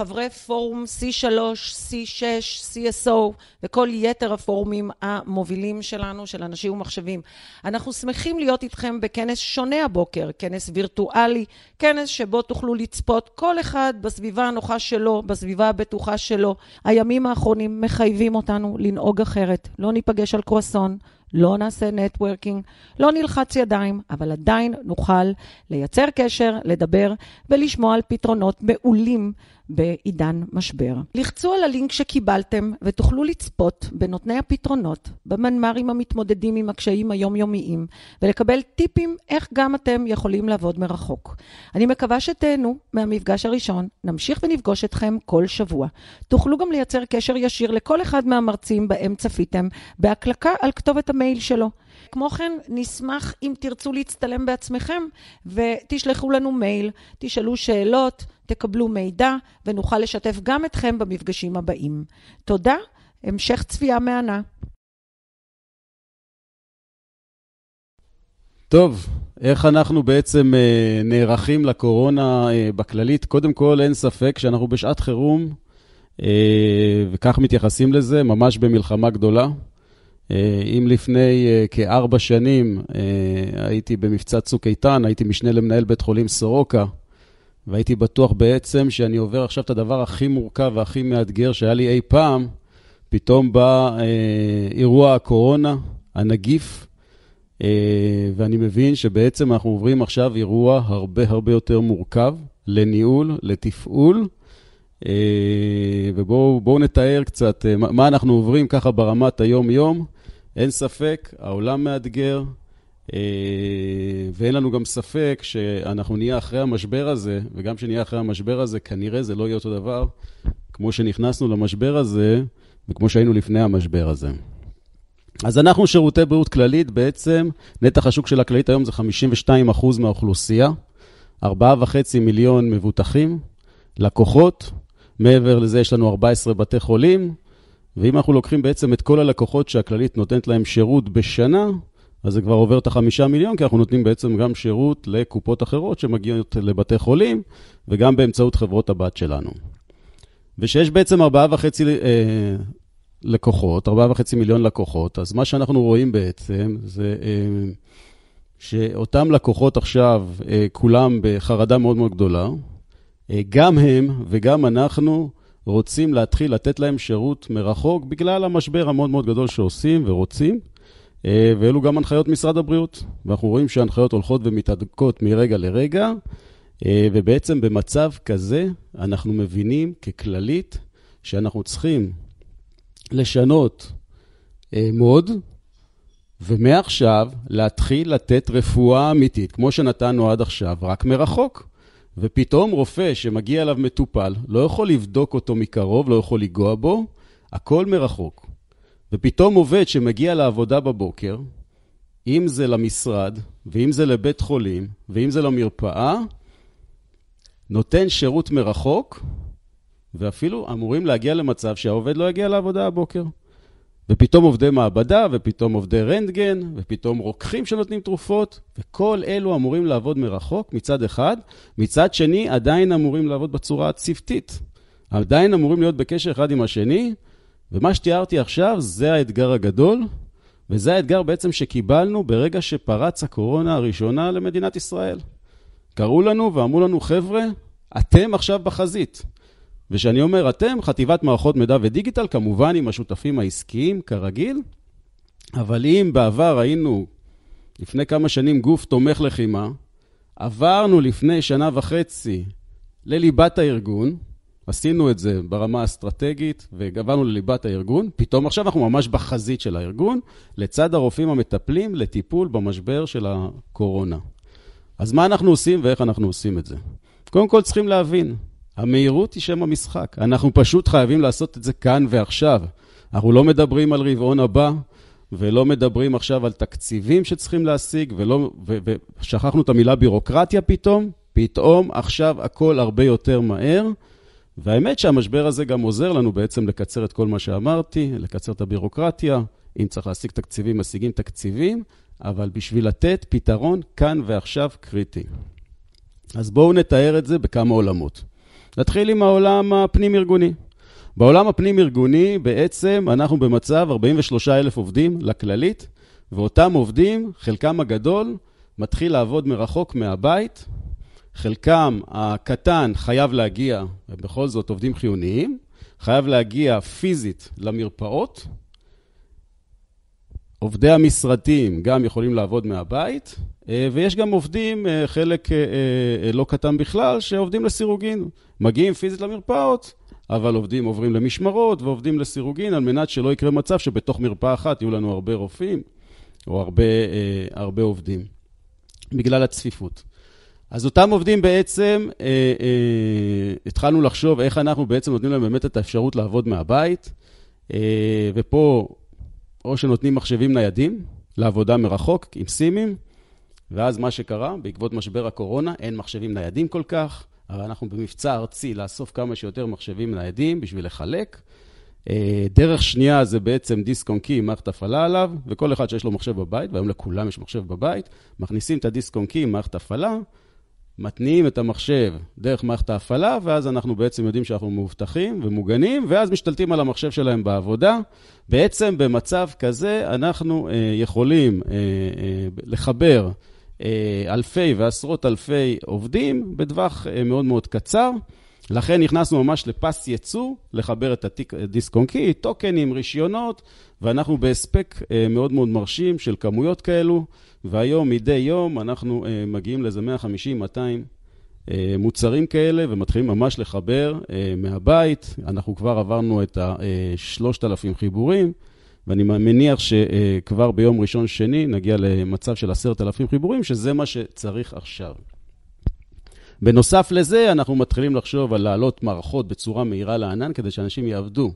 חברי פורום C3, C6, CSO וכל יתר הפורומים המובילים שלנו, של אנשים ומחשבים. אנחנו שמחים להיות איתכם בכנס שונה הבוקר, כנס וירטואלי, כנס שבו תוכלו לצפות כל אחד בסביבה הנוחה שלו, בסביבה הבטוחה שלו. הימים האחרונים מחייבים אותנו לנהוג אחרת, לא ניפגש על קרואסון. לא נעשה נטוורקינג, לא נלחץ ידיים, אבל עדיין נוכל לייצר קשר, לדבר ולשמוע על פתרונות מעולים בעידן משבר. לחצו על הלינק שקיבלתם ותוכלו לצפות בנותני הפתרונות, במנמ"רים המתמודדים עם הקשיים היומיומיים, ולקבל טיפים איך גם אתם יכולים לעבוד מרחוק. אני מקווה שתהנו מהמפגש הראשון, נמשיך ונפגוש אתכם כל שבוע. תוכלו גם לייצר קשר ישיר לכל אחד מהמרצים בהם צפיתם, בהקלקה על כתובת המייל שלו. כמו כן, נשמח אם תרצו להצטלם בעצמכם ותשלחו לנו מייל, תשאלו שאלות, תקבלו מידע ונוכל לשתף גם אתכם במפגשים הבאים. תודה, המשך צפייה מהנה. טוב, איך אנחנו בעצם אה, נערכים לקורונה אה, בכללית? קודם כל, אין ספק שאנחנו בשעת חירום, אה, וכך מתייחסים לזה, ממש במלחמה גדולה. אה, אם לפני אה, כארבע שנים אה, הייתי במבצע צוק איתן, הייתי משנה למנהל בית חולים סורוקה, והייתי בטוח בעצם שאני עובר עכשיו את הדבר הכי מורכב והכי מאתגר שהיה לי אי פעם, פתאום בא אירוע הקורונה, הנגיף, ואני מבין שבעצם אנחנו עוברים עכשיו אירוע הרבה הרבה יותר מורכב לניהול, לתפעול. ובואו נתאר קצת מה אנחנו עוברים ככה ברמת היום-יום. אין ספק, העולם מאתגר, אה, ואין לנו גם ספק שאנחנו נהיה אחרי המשבר הזה, וגם כשנהיה אחרי המשבר הזה, כנראה זה לא יהיה אותו דבר כמו שנכנסנו למשבר הזה, וכמו שהיינו לפני המשבר הזה. אז אנחנו שירותי בריאות כללית, בעצם נתח השוק של הכללית היום זה 52% מהאוכלוסייה, 4.5 מיליון מבוטחים, לקוחות, מעבר לזה יש לנו 14 בתי חולים, ואם אנחנו לוקחים בעצם את כל הלקוחות שהכללית נותנת להם שירות בשנה, אז זה כבר עובר את החמישה מיליון, כי אנחנו נותנים בעצם גם שירות לקופות אחרות שמגיעות לבתי חולים, וגם באמצעות חברות הבת שלנו. ושיש בעצם ארבעה וחצי אה, לקוחות, ארבעה וחצי מיליון לקוחות, אז מה שאנחנו רואים בעצם זה אה, שאותם לקוחות עכשיו, אה, כולם בחרדה מאוד מאוד גדולה, גם הם וגם אנחנו, רוצים להתחיל לתת להם שירות מרחוק בגלל המשבר המאוד מאוד גדול שעושים ורוצים, אה, ואלו גם הנחיות משרד הבריאות. ואנחנו רואים שההנחיות הולכות ומתהדקות מרגע לרגע, אה, ובעצם במצב כזה אנחנו מבינים ככללית שאנחנו צריכים לשנות אה, מוד, ומעכשיו להתחיל לתת רפואה אמיתית, כמו שנתנו עד עכשיו, רק מרחוק. ופתאום רופא שמגיע אליו מטופל, לא יכול לבדוק אותו מקרוב, לא יכול לנגוע בו, הכל מרחוק. ופתאום עובד שמגיע לעבודה בבוקר, אם זה למשרד, ואם זה לבית חולים, ואם זה למרפאה, נותן שירות מרחוק, ואפילו אמורים להגיע למצב שהעובד לא יגיע לעבודה הבוקר. ופתאום עובדי מעבדה, ופתאום עובדי רנטגן, ופתאום רוקחים שנותנים תרופות, וכל אלו אמורים לעבוד מרחוק מצד אחד, מצד שני עדיין אמורים לעבוד בצורה הצוותית. עדיין אמורים להיות בקשר אחד עם השני, ומה שתיארתי עכשיו זה האתגר הגדול, וזה האתגר בעצם שקיבלנו ברגע שפרץ הקורונה הראשונה למדינת ישראל. קראו לנו ואמרו לנו, חבר'ה, אתם עכשיו בחזית. וכשאני אומר אתם, חטיבת מערכות מידע ודיגיטל, כמובן עם השותפים העסקיים, כרגיל, אבל אם בעבר היינו לפני כמה שנים גוף תומך לחימה, עברנו לפני שנה וחצי לליבת הארגון, עשינו את זה ברמה האסטרטגית ועברנו לליבת הארגון, פתאום עכשיו אנחנו ממש בחזית של הארגון, לצד הרופאים המטפלים לטיפול במשבר של הקורונה. אז מה אנחנו עושים ואיך אנחנו עושים את זה? קודם כל צריכים להבין, המהירות היא שם המשחק. אנחנו פשוט חייבים לעשות את זה כאן ועכשיו. אנחנו לא מדברים על רבעון הבא, ולא מדברים עכשיו על תקציבים שצריכים להשיג, ולא, ו, ושכחנו את המילה בירוקרטיה פתאום. פתאום עכשיו הכל הרבה יותר מהר. והאמת שהמשבר הזה גם עוזר לנו בעצם לקצר את כל מה שאמרתי, לקצר את הבירוקרטיה. אם צריך להשיג תקציבים, משיגים תקציבים, אבל בשביל לתת פתרון כאן ועכשיו קריטי. אז בואו נתאר את זה בכמה עולמות. נתחיל עם העולם הפנים-ארגוני. בעולם הפנים-ארגוני בעצם אנחנו במצב 43 אלף עובדים לכללית, ואותם עובדים, חלקם הגדול, מתחיל לעבוד מרחוק מהבית, חלקם הקטן חייב להגיע, בכל זאת עובדים חיוניים, חייב להגיע פיזית למרפאות. עובדי המשרדים גם יכולים לעבוד מהבית, אה, ויש גם עובדים, אה, חלק אה, לא קטן בכלל, שעובדים לסירוגין. מגיעים פיזית למרפאות, אבל עובדים עוברים למשמרות ועובדים לסירוגין, על מנת שלא יקרה מצב שבתוך מרפאה אחת יהיו לנו הרבה רופאים או הרבה, הרבה עובדים, בגלל הצפיפות. אז אותם עובדים בעצם, אה, אה, התחלנו לחשוב איך אנחנו בעצם נותנים להם באמת את האפשרות לעבוד מהבית, אה, ופה או שנותנים מחשבים ניידים לעבודה מרחוק עם סימים, ואז מה שקרה, בעקבות משבר הקורונה, אין מחשבים ניידים כל כך, אבל אנחנו במבצע ארצי לאסוף כמה שיותר מחשבים ניידים בשביל לחלק. אה, דרך שנייה זה בעצם דיסק און קי עם מערכת הפעלה עליו, וכל אחד שיש לו מחשב בבית, והיום לכולם יש מחשב בבית, מכניסים את הדיסק און קי עם מערכת הפעלה, מתניעים את המחשב דרך מערכת ההפעלה, ואז אנחנו בעצם יודעים שאנחנו מאובטחים ומוגנים, ואז משתלטים על המחשב שלהם בעבודה. בעצם במצב כזה אנחנו אה, יכולים אה, אה, לחבר אה, אלפי ועשרות אלפי עובדים בטווח אה, מאוד מאוד קצר. לכן נכנסנו ממש לפס ייצוא, לחבר את הדיסק און קי, טוקנים, רישיונות, ואנחנו בהספק אה, מאוד מאוד מרשים של כמויות כאלו. והיום, מדי יום, אנחנו uh, מגיעים לאיזה 150-200 uh, מוצרים כאלה, ומתחילים ממש לחבר uh, מהבית. אנחנו כבר עברנו את ה-3,000 חיבורים, ואני מניח שכבר uh, ביום ראשון-שני נגיע למצב של 10,000 חיבורים, שזה מה שצריך עכשיו. בנוסף לזה, אנחנו מתחילים לחשוב על להעלות מערכות בצורה מהירה לענן, כדי שאנשים יעבדו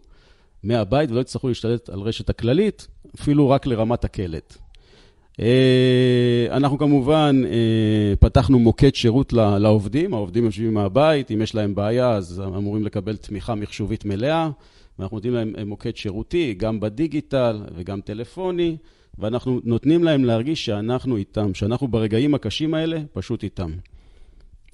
מהבית ולא יצטרכו להשתלט על רשת הכללית, אפילו רק לרמת הקלט. אה, אנחנו כמובן אה, פתחנו מוקד שירות לעובדים, העובדים יושבים מהבית, אם יש להם בעיה אז אמורים לקבל תמיכה מחשובית מלאה, ואנחנו נותנים להם אה, מוקד שירותי, גם בדיגיטל וגם טלפוני, ואנחנו נותנים להם להרגיש שאנחנו איתם, שאנחנו ברגעים הקשים האלה פשוט איתם.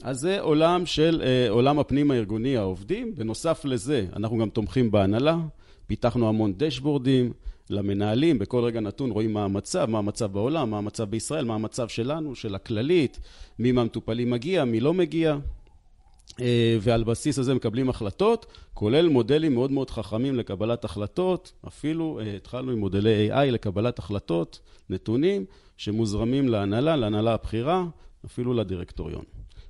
אז זה עולם של עולם הפנים הארגוני, העובדים. בנוסף לזה, אנחנו גם תומכים בהנהלה, פיתחנו המון דשבורדים. למנהלים, בכל רגע נתון רואים מה המצב, מה המצב בעולם, מה המצב בישראל, מה המצב שלנו, של הכללית, מי מהמטופלים מגיע, מי לא מגיע, אה, ועל בסיס הזה מקבלים החלטות, כולל מודלים מאוד מאוד חכמים לקבלת החלטות, אפילו אה, התחלנו עם מודלי AI לקבלת החלטות, נתונים, שמוזרמים להנהלה, להנהלה הבכירה, אפילו לדירקטוריון.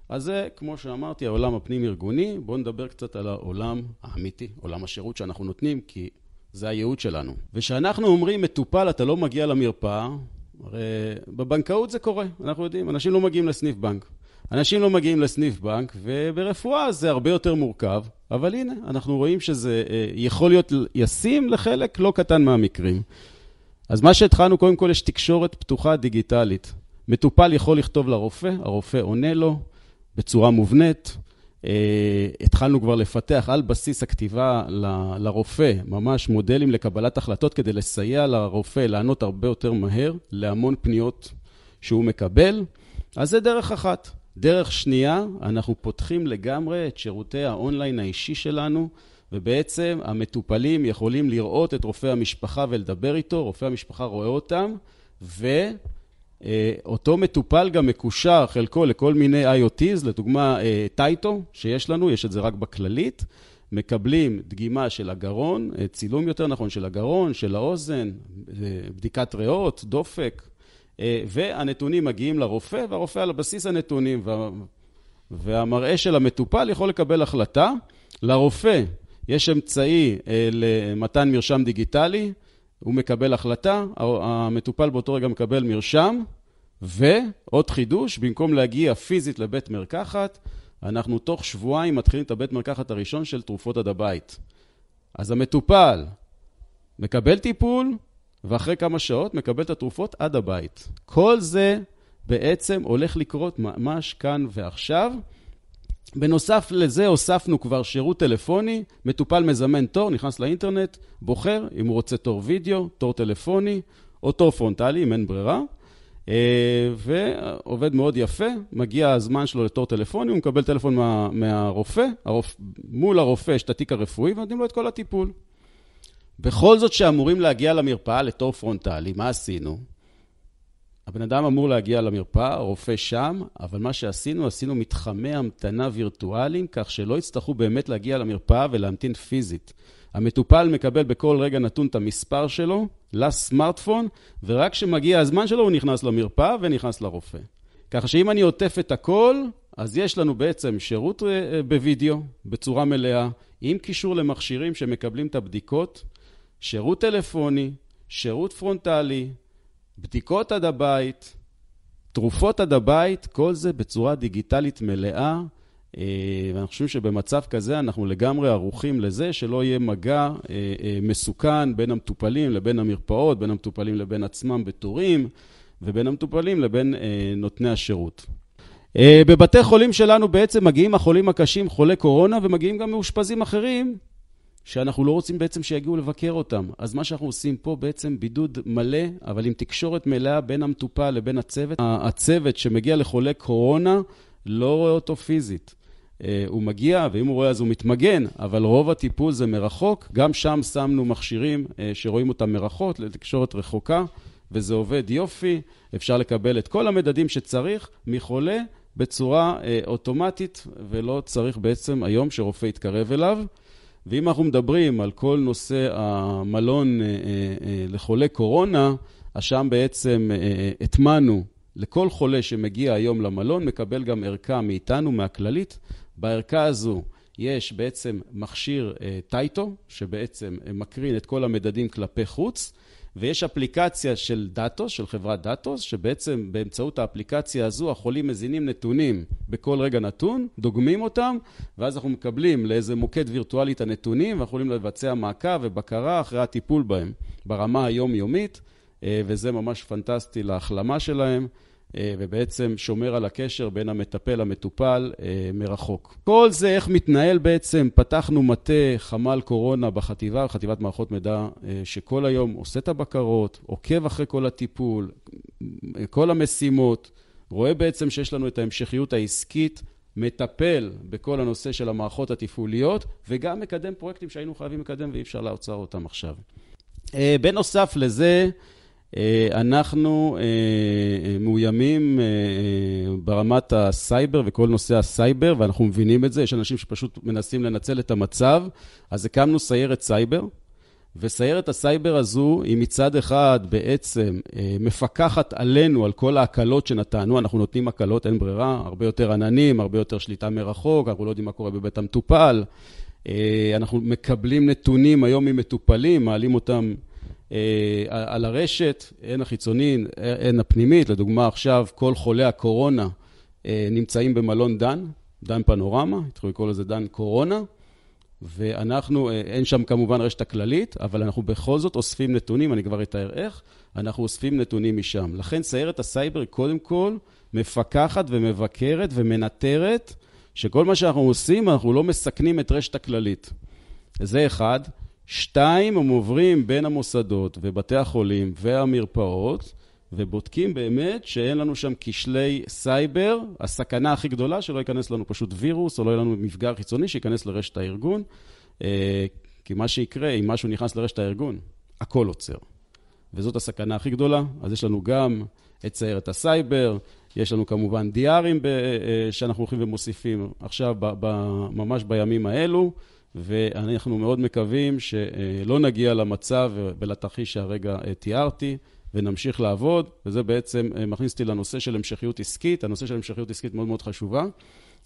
אז זה, כמו שאמרתי, העולם הפנים-ארגוני. בואו נדבר קצת על העולם האמיתי, עולם השירות שאנחנו נותנים, כי זה הייעוד שלנו. וכשאנחנו אומרים, מטופל, אתה לא מגיע למרפאה, הרי בבנקאות זה קורה, אנחנו יודעים, אנשים לא מגיעים לסניף בנק. אנשים לא מגיעים לסניף בנק, וברפואה זה הרבה יותר מורכב, אבל הנה, אנחנו רואים שזה אה, יכול להיות ישים לחלק לא קטן מהמקרים. אז מה שהתחלנו, קודם כל יש תקשורת פתוחה דיגיטלית. מטופל יכול לכתוב לרופא, הרופא עונה לו בצורה מובנית. אה, התחלנו כבר לפתח על בסיס הכתיבה ל, לרופא, ממש מודלים לקבלת החלטות כדי לסייע לרופא לענות הרבה יותר מהר להמון פניות שהוא מקבל. אז זה דרך אחת. דרך שנייה, אנחנו פותחים לגמרי את שירותי האונליין האישי שלנו, ובעצם המטופלים יכולים לראות את רופא המשפחה ולדבר איתו, רופא המשפחה רואה אותם, ו... אה, אותו מטופל גם מקושר חלקו לכל מיני IoTs, לדוגמה Tyto שיש לנו, יש את זה רק בכללית. מקבלים דגימה של הגרון, אה, צילום יותר נכון של הגרון, של האוזן, אה, בדיקת ריאות, דופק, והנתונים מגיעים לרופא, והרופא על בסיס הנתונים וה... והמראה של המטופל יכול לקבל החלטה. לרופא יש אמצעי למתן מרשם דיגיטלי, הוא מקבל החלטה, המטופל באותו רגע מקבל מרשם, ועוד חידוש, במקום להגיע פיזית לבית מרקחת, אנחנו תוך שבועיים מתחילים את הבית מרקחת הראשון של תרופות עד הבית. אז המטופל מקבל טיפול, ואחרי כמה שעות מקבל את התרופות עד הבית. כל זה בעצם הולך לקרות ממש כאן ועכשיו. בנוסף לזה הוספנו כבר שירות טלפוני, מטופל מזמן תור, נכנס לאינטרנט, בוחר אם הוא רוצה תור וידאו, תור טלפוני או תור פרונטלי, אם אין ברירה. ועובד מאוד יפה, מגיע הזמן שלו לתור טלפוני, הוא מקבל טלפון מה, מהרופא, הרופ... מול הרופא יש את התיק הרפואי ונותנים לו את כל הטיפול. בכל זאת שאמורים להגיע למרפאה לתור פרונטלי, מה עשינו? הבן אדם אמור להגיע למרפאה, הרופא שם, אבל מה שעשינו, עשינו מתחמי המתנה וירטואליים, כך שלא יצטרכו באמת להגיע למרפאה ולהמתין פיזית. המטופל מקבל בכל רגע נתון את המספר שלו לסמארטפון, ורק כשמגיע הזמן שלו הוא נכנס למרפאה ונכנס לרופא. ככה שאם אני עוטף את הכל, אז יש לנו בעצם שירות אה, בווידאו בצורה מלאה, עם קישור למכשירים שמקבלים את הבדיקות, שירות טלפוני, שירות פרונטלי, בדיקות עד הבית, תרופות עד הבית, כל זה בצורה דיגיטלית מלאה. אה, ואנחנו חושבים שבמצב כזה אנחנו לגמרי ערוכים לזה שלא יהיה מגע אה, אה, מסוכן בין המטופלים לבין המרפאות, בין המטופלים לבין עצמם בתורים, ובין המטופלים לבין נותני השירות. בבתי חולים שלנו בעצם מגיעים החולים הקשים, חולי קורונה, ומגיעים גם מאושפזים אחרים שאנחנו לא רוצים בעצם שיגיעו לבקר אותם. אז מה שאנחנו עושים פה בעצם בידוד מלא, אבל עם תקשורת מלאה בין המטופל לבין הצוות. הצוות שמגיע לחולה קורונה לא רואה אותו פיזית. אה, הוא מגיע, ואם הוא רואה אז הוא מתמגן, אבל רוב הטיפול זה מרחוק. גם שם שמנו מכשירים אה, שרואים אותם מרחוק, לתקשורת רחוקה, וזה עובד יופי. אפשר לקבל את כל המדדים שצריך מחולה בצורה אה, אוטומטית, ולא צריך בעצם היום שרופא יתקרב אליו. ואם אנחנו מדברים על כל נושא המלון לחולי קורונה, אז שם בעצם הטמנו לכל חולה שמגיע היום למלון, מקבל גם ערכה מאיתנו, מהכללית. בערכה הזו יש בעצם מכשיר אה, טייטו, שבעצם מקרין את כל המדדים כלפי חוץ, ויש אפליקציה של דאטוס, של חברת דאטוס, שבעצם באמצעות האפליקציה הזו החולים מזינים נתונים בכל רגע נתון, דוגמים אותם, ואז אנחנו מקבלים לאיזה מוקד וירטואלי את הנתונים, ואנחנו יכולים לבצע מעקב ובקרה אחרי הטיפול בהם ברמה היומיומית, אה, וזה ממש פנטסטי להחלמה שלהם. אה, ובעצם שומר על הקשר בין המטפל למטופל אה, מרחוק. כל זה איך מתנהל בעצם, פתחנו מטה חמ"ל קורונה בחטיבה, חטיבת מערכות מידע, אה, שכל היום עושה את הבקרות, עוקב אחרי כל הטיפול, כל המשימות, רואה בעצם שיש לנו את ההמשכיות העסקית, מטפל בכל הנושא של המערכות התפעוליות, וגם מקדם פרויקטים שהיינו חייבים לקדם ואי אפשר לעצור אותם עכשיו. בנוסף לזה, אנחנו אה, אה, מאוימים ברמת הסייבר וכל נושא הסייבר, ואנחנו מבינים את זה, יש אנשים שפשוט מנסים לנצל את המצב, אז הקמנו סיירת סייבר, וסיירת הסייבר הזו היא מצד אחד בעצם מפקחת עלינו, על כל ההקלות שנתנו, אנחנו נותנים הקלות, אין ברירה, הרבה יותר עננים, הרבה יותר שליטה מרחוק, אנחנו לא יודעים מה קורה בבית המטופל, אנחנו מקבלים נתונים היום ממטופלים, מעלים אותם אה, על הרשת, הן החיצונית, הן הפנימית. לדוגמה, עכשיו כל חולי הקורונה אה, נמצאים במלון דן, דן פנורמה, התחילו לקרוא לזה דן קורונה, ואנחנו, אה, אין שם כמובן רשת הכללית, אבל אנחנו בכל זאת אוספים נתונים, אני כבר אתאר איך, אנחנו אוספים נתונים משם. לכן סיירת הסייבר קודם כל מפקחת ומבקרת ומנטרת שכל מה שאנחנו עושים, אנחנו לא מסכנים את רשת הכללית. זה אחד. שתיים, הם עוברים בין המוסדות ובתי החולים והמרפאות, ובודקים באמת שאין לנו שם כשלי סייבר, הסכנה הכי גדולה שלא ייכנס לנו פשוט וירוס, או לא יהיה לנו מפגע חיצוני שייכנס לרשת הארגון, אה, כי מה שיקרה, אם משהו נכנס לרשת הארגון, הכל עוצר. וזאת הסכנה הכי גדולה. אז יש לנו גם את סיירת הסייבר, יש לנו כמובן דיארים אה, שאנחנו הולכים ומוסיפים עכשיו, ממש בימים האלו. ואנחנו מאוד מקווים שלא נגיע למצב ולתרחיש שהרגע אה, תיארתי, ונמשיך לעבוד, וזה בעצם אה, מכניס אותי לנושא של המשכיות עסקית. הנושא של המשכיות עסקית מאוד מאוד חשובה,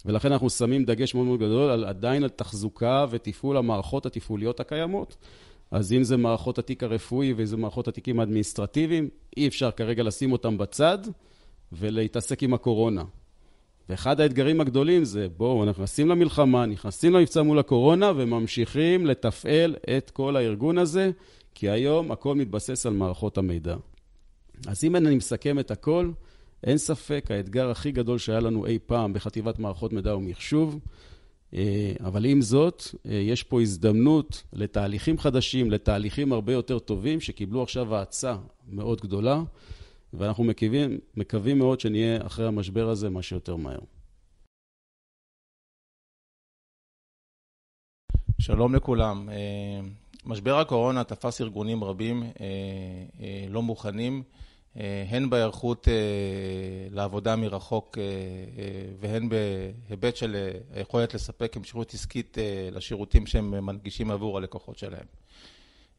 ולכן אנחנו שמים דגש מאוד מאוד גדול על עדיין על תחזוקה ותפעול המערכות התפעוליות הקיימות. אז אם זה מערכות התיק הרפואי ואם זה מערכות התיקים האדמיניסטרטיביים, אי אפשר כרגע לשים אותם בצד ולהתעסק עם הקורונה. ואחד האתגרים הגדולים זה, בואו, אנחנו נכנסים למלחמה, נכנסים למבצע מול הקורונה וממשיכים לתפעל את כל הארגון הזה, כי היום הכל מתבסס על מערכות המידע. אז אם אני מסכם את הכל, אין ספק, האתגר הכי גדול שהיה לנו אי פעם בחטיבת מערכות מידע ומחשוב, אה, אבל עם זאת, אה, יש פה הזדמנות לתהליכים חדשים, לתהליכים הרבה יותר טובים, שקיבלו עכשיו האצה מאוד גדולה. ואנחנו מקווים, מקווים מאוד שנהיה אחרי המשבר הזה מה שיותר מהר. שלום לכולם. משבר הקורונה תפס ארגונים רבים לא מוכנים, הן בהיערכות לעבודה מרחוק והן בהיבט של היכולת לספק המשכיות עסקית לשירותים שהם מנגישים עבור הלקוחות שלהם.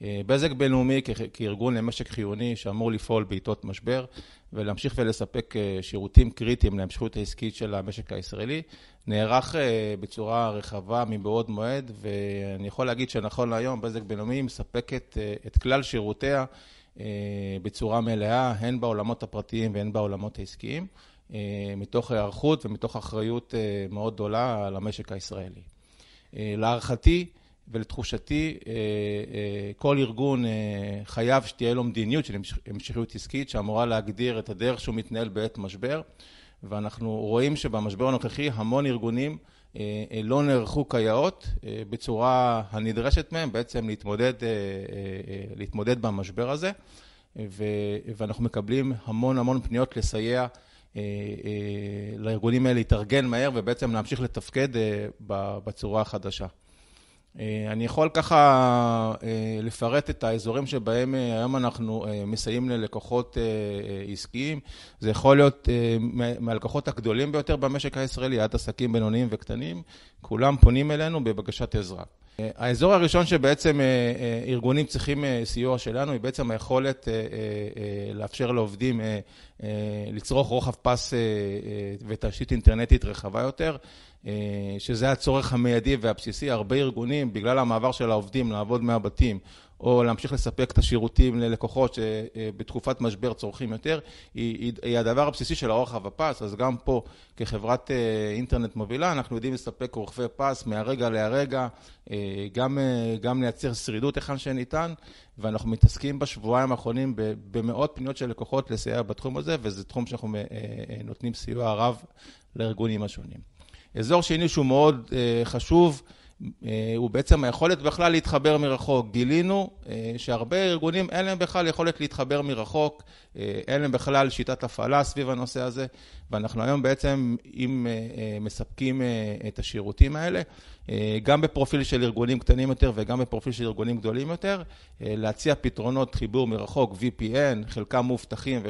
בזק בינלאומי כארגון למשק חיוני שאמור לפעול בעיתות משבר ולהמשיך ולספק שירותים קריטיים להמשכיות העסקית של המשק הישראלי, נערך בצורה רחבה מבעוד מועד, ואני יכול להגיד שנכון להיום בזק בינלאומי מספקת את כלל שירותיה בצורה מלאה, הן בעולמות הפרטיים והן בעולמות העסקיים, מתוך היערכות ומתוך אחריות מאוד גדולה על המשק הישראלי. להערכתי ולתחושתי, כל ארגון חייב שתהיה לו מדיניות של המשכיות עסקית שאמורה להגדיר את הדרך שהוא מתנהל בעת משבר, ואנחנו רואים שבמשבר הנוכחי המון ארגונים לא נערכו כיאות בצורה הנדרשת מהם בעצם להתמודד, להתמודד במשבר הזה, ואנחנו מקבלים המון המון פניות לסייע לארגונים האלה להתארגן מהר ובעצם להמשיך לתפקד בצורה החדשה. אני יכול ככה לפרט את האזורים שבהם היום אנחנו מסייעים ללקוחות עסקיים, זה יכול להיות מהלקוחות הגדולים ביותר במשק הישראלי, עד עסקים בינוניים וקטנים, כולם פונים אלינו בבקשת עזרה. האזור הראשון שבעצם ארגונים צריכים סיוע שלנו, היא בעצם היכולת לאפשר לעובדים לצרוך רוחב פס ותשתית אינטרנטית רחבה יותר, שזה הצורך המיידי והבסיסי. הרבה ארגונים, בגלל המעבר של העובדים לעבוד מהבתים, או להמשיך לספק את השירותים ללקוחות שבתקופת משבר צורכים יותר, היא הדבר הבסיסי של הרוחב הפס. אז גם פה, כחברת אינטרנט מובילה, אנחנו יודעים לספק רוחבי פס מהרגע להרגע, גם לייצר שרידות היכן שניתן, ואנחנו מתעסקים בשבועיים האחרונים במאות פניות של לקוחות לסייע בתחום הזה, וזה תחום שאנחנו נותנים סיוע רב לארגונים השונים. אזור שני שהוא מאוד חשוב, הוא בעצם היכולת בכלל להתחבר מרחוק. גילינו שהרבה ארגונים אין להם בכלל יכולת להתחבר מרחוק, אין להם בכלל שיטת הפעלה סביב הנושא הזה, ואנחנו היום בעצם אם מספקים את השירותים האלה, גם בפרופיל של ארגונים קטנים יותר וגם בפרופיל של ארגונים גדולים יותר, להציע פתרונות חיבור מרחוק, VPN, חלקם מאובטחים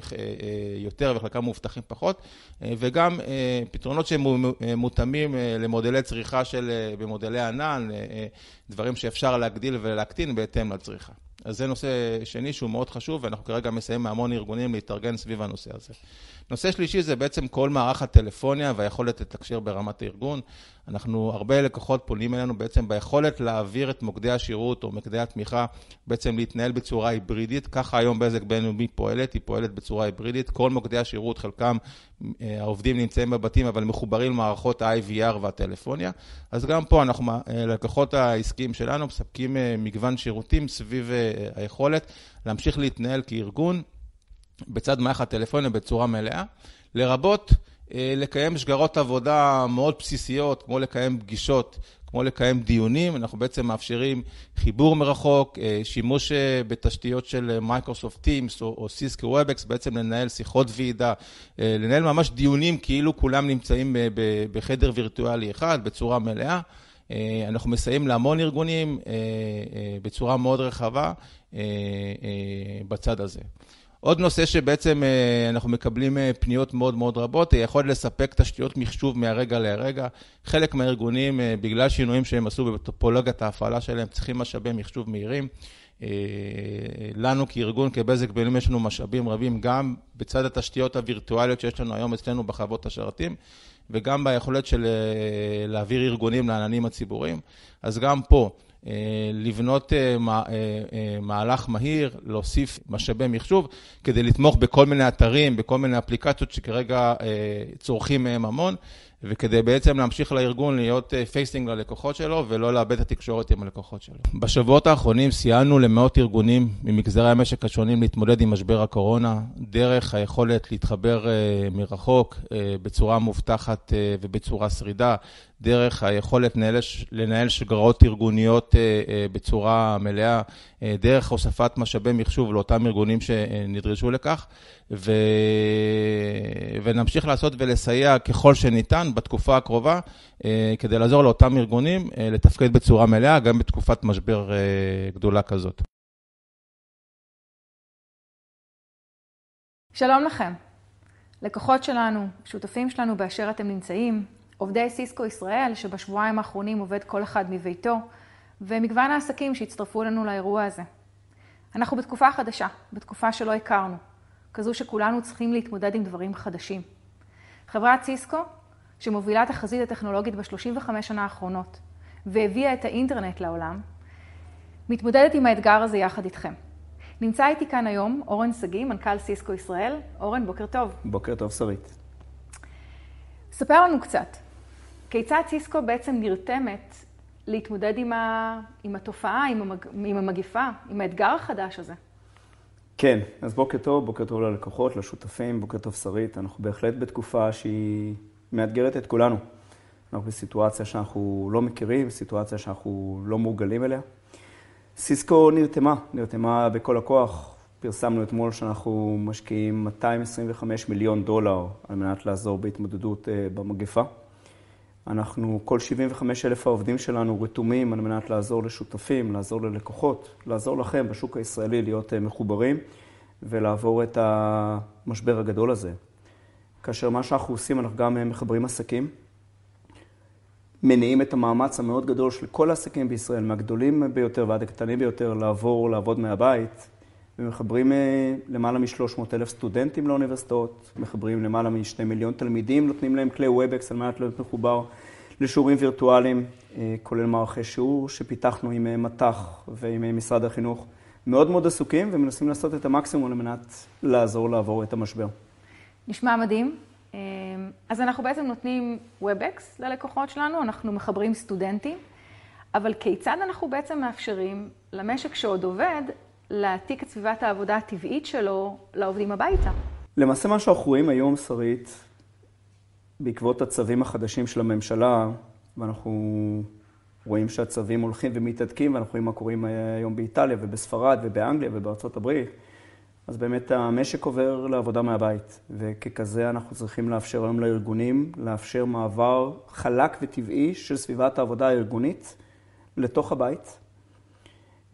יותר וחלקם מאובטחים פחות, וגם פתרונות שהם מותאמים למודלי צריכה של, במודלי ענן, דברים שאפשר להגדיל ולהקטין בהתאם לצריכה. אז זה נושא שני שהוא מאוד חשוב, ואנחנו כרגע מסייעים מהמון ארגונים להתארגן סביב הנושא הזה. נושא שלישי זה בעצם כל מערך הטלפוניה והיכולת לתקשר ברמת הארגון. אנחנו, הרבה לקוחות פונים אלינו בעצם ביכולת להעביר את מוקדי השירות או מוקדי התמיכה, בעצם להתנהל בצורה היברידית. ככה היום בזק בינלאומי פועלת, היא פועלת בצורה היברידית. כל מוקדי השירות, חלקם העובדים נמצאים בבתים, אבל מחוברים למערכות ה-IVR והטלפוניה. אז גם פה אנחנו, לקוחות העסקיים שלנו, מספקים מגוון שירותים סביב היכולת להמשיך להתנהל כארגון. בצד מערך הטלפוניה בצורה מלאה, לרבות לקיים שגרות עבודה מאוד בסיסיות, כמו לקיים פגישות, כמו לקיים דיונים. אנחנו בעצם מאפשרים חיבור מרחוק, שימוש בתשתיות של Microsoft Teams או Cisco Webex, בעצם לנהל שיחות ועידה, לנהל ממש דיונים כאילו כולם נמצאים בחדר וירטואלי אחד, בצורה מלאה. אנחנו מסייעים להמון ארגונים בצורה מאוד רחבה בצד הזה. עוד נושא שבעצם אנחנו מקבלים פניות מאוד מאוד רבות, יכול לספק תשתיות מחשוב מהרגע להרגע. חלק מהארגונים, בגלל שינויים שהם עשו בטופולוגיית ההפעלה שלהם, צריכים משאבי מחשוב מהירים. לנו כארגון, כבזק בינלאומי, יש לנו משאבים רבים, גם בצד התשתיות הווירטואליות שיש לנו היום אצלנו בחוות השרתים, וגם ביכולת של להעביר ארגונים לעננים הציבוריים. אז גם פה, לבנות מהלך מהיר, להוסיף משאבי מחשוב, כדי לתמוך בכל מיני אתרים, בכל מיני אפליקציות שכרגע צורכים מהם המון, וכדי בעצם להמשיך לארגון להיות facing ללקוחות שלו, ולא לאבד את התקשורת עם הלקוחות שלו. בשבועות האחרונים סייענו למאות ארגונים ממגזרי המשק השונים להתמודד עם משבר הקורונה, דרך היכולת להתחבר מרחוק בצורה מובטחת ובצורה שרידה, דרך היכולת לנהל, לנהל שגרות ארגוניות בצורה מלאה, דרך הוספת משאבי מחשוב לאותם ארגונים שנדרשו לכך, ו... ונמשיך לעשות ולסייע ככל שניתן בתקופה הקרובה, כדי לעזור לאותם ארגונים לתפקד בצורה מלאה, גם בתקופת משבר גדולה כזאת. שלום לכם. לקוחות שלנו, שותפים שלנו באשר אתם נמצאים, עובדי סיסקו ישראל, שבשבועיים האחרונים עובד כל אחד מביתו, ומגוון העסקים שהצטרפו לנו לאירוע הזה. אנחנו בתקופה חדשה, בתקופה שלא הכרנו, כזו שכולנו צריכים להתמודד עם דברים חדשים. חברת סיסקו, שמובילה את החזית הטכנולוגית ב-35 שנה האחרונות, והביאה את האינטרנט לעולם, מתמודדת עם האתגר הזה יחד איתכם. נמצא איתי כאן היום אורן שגיא, מנכ"ל סיסקו ישראל. אורן, בוקר טוב. בוקר טוב, שרית. ספר לנו קצת, כיצד סיסקו בעצם נרתמת להתמודד עם, ה... עם התופעה, עם, המג... עם המגיפה, עם האתגר החדש הזה? כן, אז בוקר טוב, בוקר טוב ללקוחות, לשותפים, בוקר טוב שרית. אנחנו בהחלט בתקופה שהיא מאתגרת את כולנו. אנחנו בסיטואציה שאנחנו לא מכירים, סיטואציה שאנחנו לא מורגלים אליה. סיסקו נרתמה, נרתמה בכל הכוח. פרסמנו אתמול שאנחנו משקיעים 225 מיליון דולר על מנת לעזור בהתמודדות אה, במגפה. אנחנו, כל 75 אלף העובדים שלנו רתומים על מנת לעזור לשותפים, לעזור ללקוחות, לעזור לכם בשוק הישראלי להיות אה, מחוברים ולעבור את המשבר הגדול הזה. כאשר מה שאנחנו עושים, אנחנו גם אה, מחברים עסקים, מניעים את המאמץ המאוד גדול של כל העסקים בישראל, מהגדולים ביותר ועד הקטנים ביותר, לעבור, לעבוד מהבית, ומחברים אה, למעלה מ-300 אלף סטודנטים לאוניברסיטאות, מחברים למעלה מ-2 מיליון תלמידים, נותנים להם כלי Webex על מנת להיות מחובר לשיעורים וירטואליים, אה, כולל מערכי שיעור שפיתחנו עם אה, מט"ח ועם משרד החינוך. מאוד מאוד עסוקים ומנסים לעשות את המקסימום על מנת לעזור לעבור את המשבר. נשמע מדהים. אז אנחנו בעצם נותנים WebEx ללקוחות שלנו, אנחנו מחברים סטודנטים, אבל כיצד אנחנו בעצם מאפשרים למשק שעוד עובד להעתיק את סביבת העבודה הטבעית שלו לעובדים הביתה? למעשה מה שאנחנו רואים היום, שרית, בעקבות הצווים החדשים של הממשלה, ואנחנו רואים שהצווים הולכים ומתהדקים, ואנחנו רואים מה קורה היום באיטליה ובספרד ובאנגליה ובארצות הברית, אז באמת המשק עובר לעבודה מהבית, וככזה אנחנו צריכים לאפשר היום לארגונים, לאפשר מעבר חלק וטבעי של סביבת העבודה הארגונית לתוך הבית,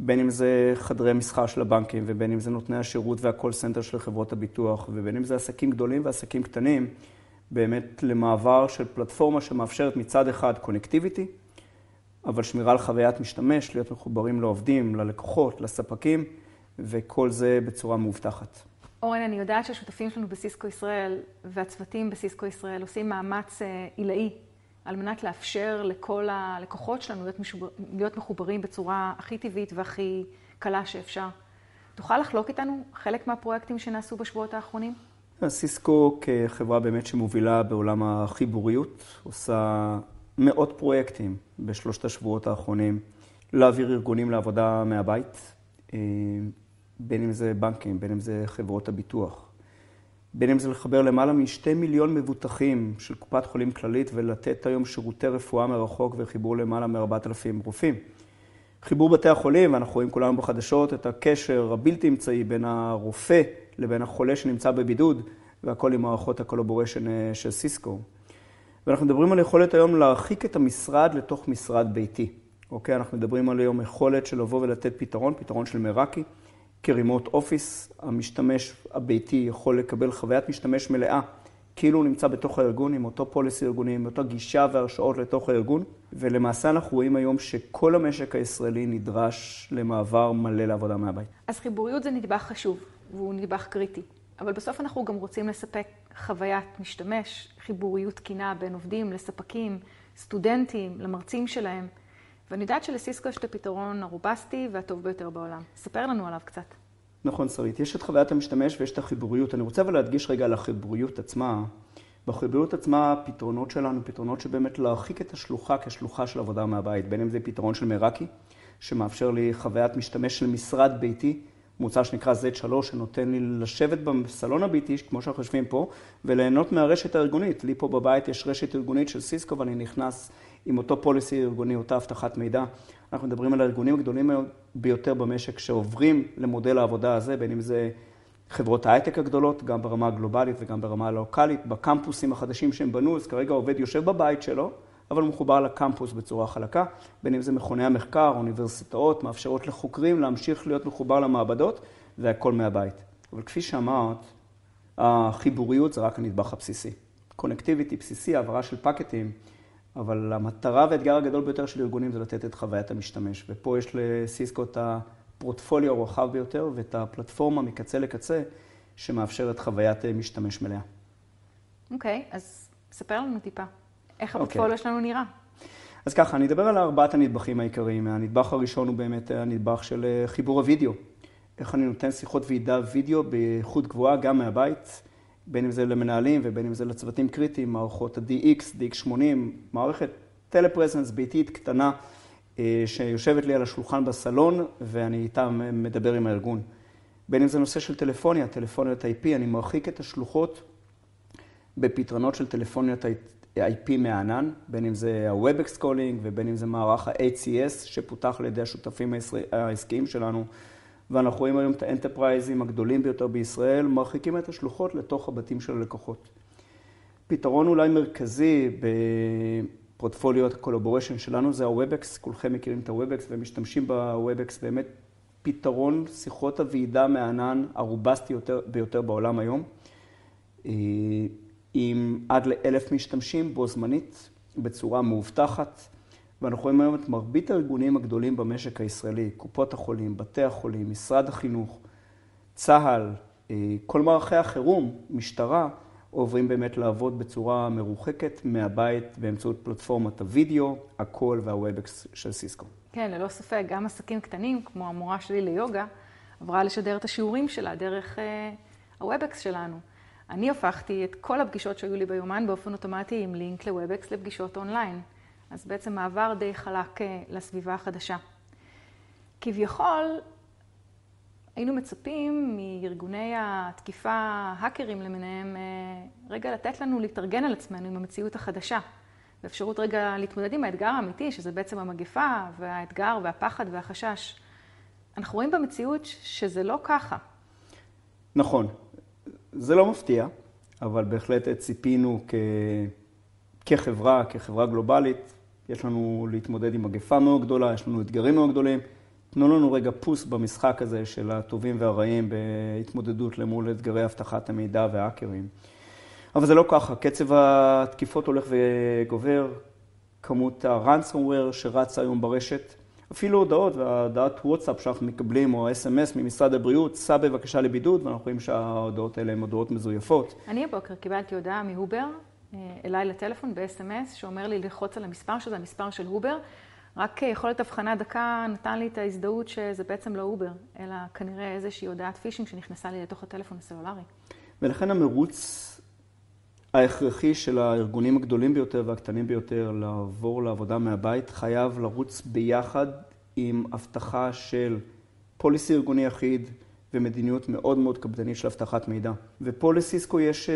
בין אם זה חדרי מסחר של הבנקים, ובין אם זה נותני השירות וה call center של חברות הביטוח, ובין אם זה עסקים גדולים ועסקים קטנים, באמת למעבר של פלטפורמה שמאפשרת מצד אחד connectivity, אבל שמירה על חוויית משתמש, להיות מחוברים לעובדים, ללקוחות, לספקים. וכל זה בצורה מאובטחת. אורן, אני יודעת שהשותפים שלנו בסיסקו ישראל והצוותים בסיסקו ישראל עושים מאמץ אה, עילאי על מנת לאפשר לכל הלקוחות שלנו להיות, משובר, להיות מחוברים בצורה הכי טבעית והכי קלה שאפשר. תוכל לחלוק איתנו חלק מהפרויקטים שנעשו בשבועות האחרונים? סיסקו כחברה באמת שמובילה בעולם החיבוריות, עושה מאות פרויקטים בשלושת השבועות האחרונים להעביר ארגונים לעבודה מהבית. אה, בין אם זה בנקים, בין אם זה חברות הביטוח, בין אם זה לחבר למעלה משתי מיליון מבוטחים של קופת חולים כללית ולתת היום שירותי רפואה מרחוק וחיבור למעלה מארבעת אלפים רופאים. חיבור בתי החולים, ואנחנו רואים כולנו בחדשות את הקשר הבלתי אמצעי בין הרופא לבין החולה שנמצא בבידוד, והכל עם מערכות הקולבורשן אה, של סיסקו. ואנחנו מדברים על יכולת היום להרחיק את המשרד לתוך משרד ביתי. אוקיי? אנחנו מדברים על היום יכולת של לבוא ולתת פתרון, פתרון של מראקי. כרימוט אופיס, המשתמש הביתי יכול לקבל חוויית משתמש מלאה, כאילו הוא נמצא בתוך הארגון עם אותו פוליסי ארגוני, עם אותה גישה והרשאות לתוך הארגון, ולמעשה אנחנו רואים היום שכל המשק הישראלי נדרש למעבר מלא לעבודה מהבית. אז חיבוריות זה נדבך חשוב, והוא נדבך קריטי. אבל בסוף אנחנו גם רוצים לספק חוויית משתמש, חיבוריות תקינה בין עובדים לספקים, סטודנטים, למרצים שלהם. ואני יודעת שלסיסקו יש את הפתרון הרובסטי והטוב ביותר בעולם. ספר לנו עליו קצת. נכון, שרית. יש את חוויית המשתמש ויש את החיבוריות. אני רוצה אבל להדגיש רגע על החיבוריות עצמה. בחיבוריות עצמה, הפתרונות שלנו, פתרונות שבאמת להרחיק את השלוחה כשלוחה של עבודה מהבית. בין אם זה פתרון של מראקי, שמאפשר לי חוויית משתמש של משרד ביתי, מוצר שנקרא Z3, שנותן לי לשבת בסלון הביתי, כמו שאנחנו יושבים פה, וליהנות מהרשת הארגונית. לי פה בבית יש רשת ארגונית של סיסקו, ואני נכנס עם אותו פוליסי ארגוני, אותה אבטחת מידע. אנחנו מדברים על הארגונים הגדולים ביותר במשק שעוברים למודל העבודה הזה, בין אם זה חברות ההייטק הגדולות, גם ברמה הגלובלית וגם ברמה הלוקאלית, בקמפוסים החדשים שהם בנו, אז כרגע העובד יושב בבית שלו, אבל הוא מחובר לקמפוס בצורה חלקה, בין אם זה מכוני המחקר, אוניברסיטאות, מאפשרות לחוקרים להמשיך להיות מחובר למעבדות, והכל מהבית. אבל כפי שאמרת, החיבוריות זה רק הנדבך הבסיסי. קונקטיביטי בסיסי, העברה של פקטים, אבל המטרה והאתגר הגדול ביותר של ארגונים זה לתת את חוויית המשתמש. ופה יש לסיסקו את הפורטפוליו הרחב ביותר ואת הפלטפורמה מקצה לקצה, שמאפשרת חוויית משתמש מלאה. אוקיי, okay, אז ספר לנו טיפה. איך אוקיי. הפורטפוליו okay. שלנו נראה? אז ככה, אני אדבר על ארבעת הנדבכים העיקריים. הנדבך הראשון הוא באמת הנדבך של אה, חיבור הוידאו. איך אני נותן שיחות ועידה וידאו באיכות גבוהה גם מהבית, בין אם זה למנהלים ובין אם זה לצוותים קריטיים, מערכות ה-DX, DX80, מערכת טלפרזנס ביתית קטנה אה, שיושבת לי על השולחן בסלון ואני איתה מדבר עם הארגון. בין אם זה נושא של טלפוניה, טלפוניית IP, אני מרחיק את השלוחות בפתרונות של טלפוניית IP מהענן, בין אם זה ה-WebEx Calling ובין אם זה מערך ה-HCS שפותח על ידי השותפים העסקיים שלנו. ואנחנו רואים היום את ה enterprise ים הגדולים ביותר בישראל, מרחיקים את השלוחות לתוך הבתים של הלקוחות. פתרון אולי מרכזי בפורטפוליו ה collaboration שלנו זה ה-WebEx, כולכם מכירים את ה-WebEx ומשתמשים ב-WebEx, באמת פתרון שיחות הוועידה מהענן הרובסטי ביותר בעולם היום. אה, עם עד לאלף משתמשים בו זמנית, בצורה מאובטחת. ואנחנו רואים היום את מרבית הארגונים הגדולים במשק הישראלי, קופות החולים, בתי החולים, משרד החינוך, צה"ל, אה, כל מערכי החירום, משטרה, עוברים באמת לעבוד בצורה מרוחקת מהבית באמצעות פלטפורמת הוידאו, הקול וה-Webex של סיסקו. כן, ללא ספק, גם עסקים קטנים, כמו המורה שלי ליוגה, עברה לשדר את השיעורים שלה דרך אה, ה-Webex שלנו. אני הפכתי את כל הפגישות שהיו לי ביומן באופן אוטומטי עם לינק ל-Webex לפגישות אונליין. אז בעצם מעבר די חלק אה, לסביבה החדשה. כביכול, היינו מצפים מארגוני התקיפה, האקרים למיניהם, אה, רגע לתת לנו להתארגן על עצמנו עם המציאות החדשה. ואפשרות רגע להתמודד עם האתגר האמיתי, שזה בעצם המגפה והאתגר והפחד והחשש. אנחנו רואים במציאות שזה לא ככה. נכון. זה לא מפתיע, אבל בהחלט ציפינו כ... כחברה, כחברה גלובלית, יש לנו להתמודד עם מגפה מאוד גדולה, יש לנו אתגרים מאוד גדולים. תנו לנו רגע פוס במשחק הזה של הטובים והרעים בהתמודדות למול אתגרי אבטחת המידע והאקרים. אבל זה לא ככה, קצב התקיפות הולך וגובר, כמות ה-ransomware שרץ היום ברשת, אפילו הודעות, וההודעת וואטסאפ שאנחנו מקבלים, או ה-SMS ממשרד הבריאות, סע בבקשה לבידוד, ואנחנו רואים שההודעות האלה הן הודעות מזויפות. אני הבוקר קיבלתי הודעה מאובר, אליי לטלפון ב-SMS, שאומר לי ללחוץ על המספר, שזה המספר של אובר. רק יכולת הבחנה דקה נתן לי את ההזדהות שזה בעצם לא אובר, אלא כנראה איזושהי הודעת phishing שנכנסה לי לתוך הטלפון הסלולרי. ולכן המרוץ ההכרחי של הארגונים הגדולים ביותר והקטנים ביותר לעבור לעבודה מהבית חייב לרוץ ביחד עם הבטחה של פוליסי ארגוני אחיד, ומדיניות מאוד מאוד קפדנית של אבטחת מידע. ופה לסיסקו יש אה,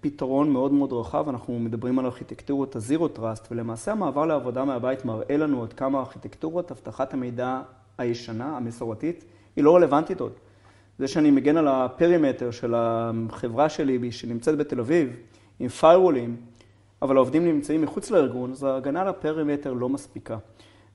פתרון מאוד מאוד רחב, אנחנו מדברים על ארכיטקטורות הזירו טראסט, ולמעשה המעבר לעבודה מהבית מראה לנו עד כמה ארכיטקטורות אבטחת המידע הישנה, המסורתית, היא לא רלוונטית עוד. זה שאני מגן על ה-perimeter של החברה שלי שנמצאת בתל אביב, עם firewallים, אבל העובדים נמצאים מחוץ לארגון, אז ההגנה על ה-perimeter לא מספיקה.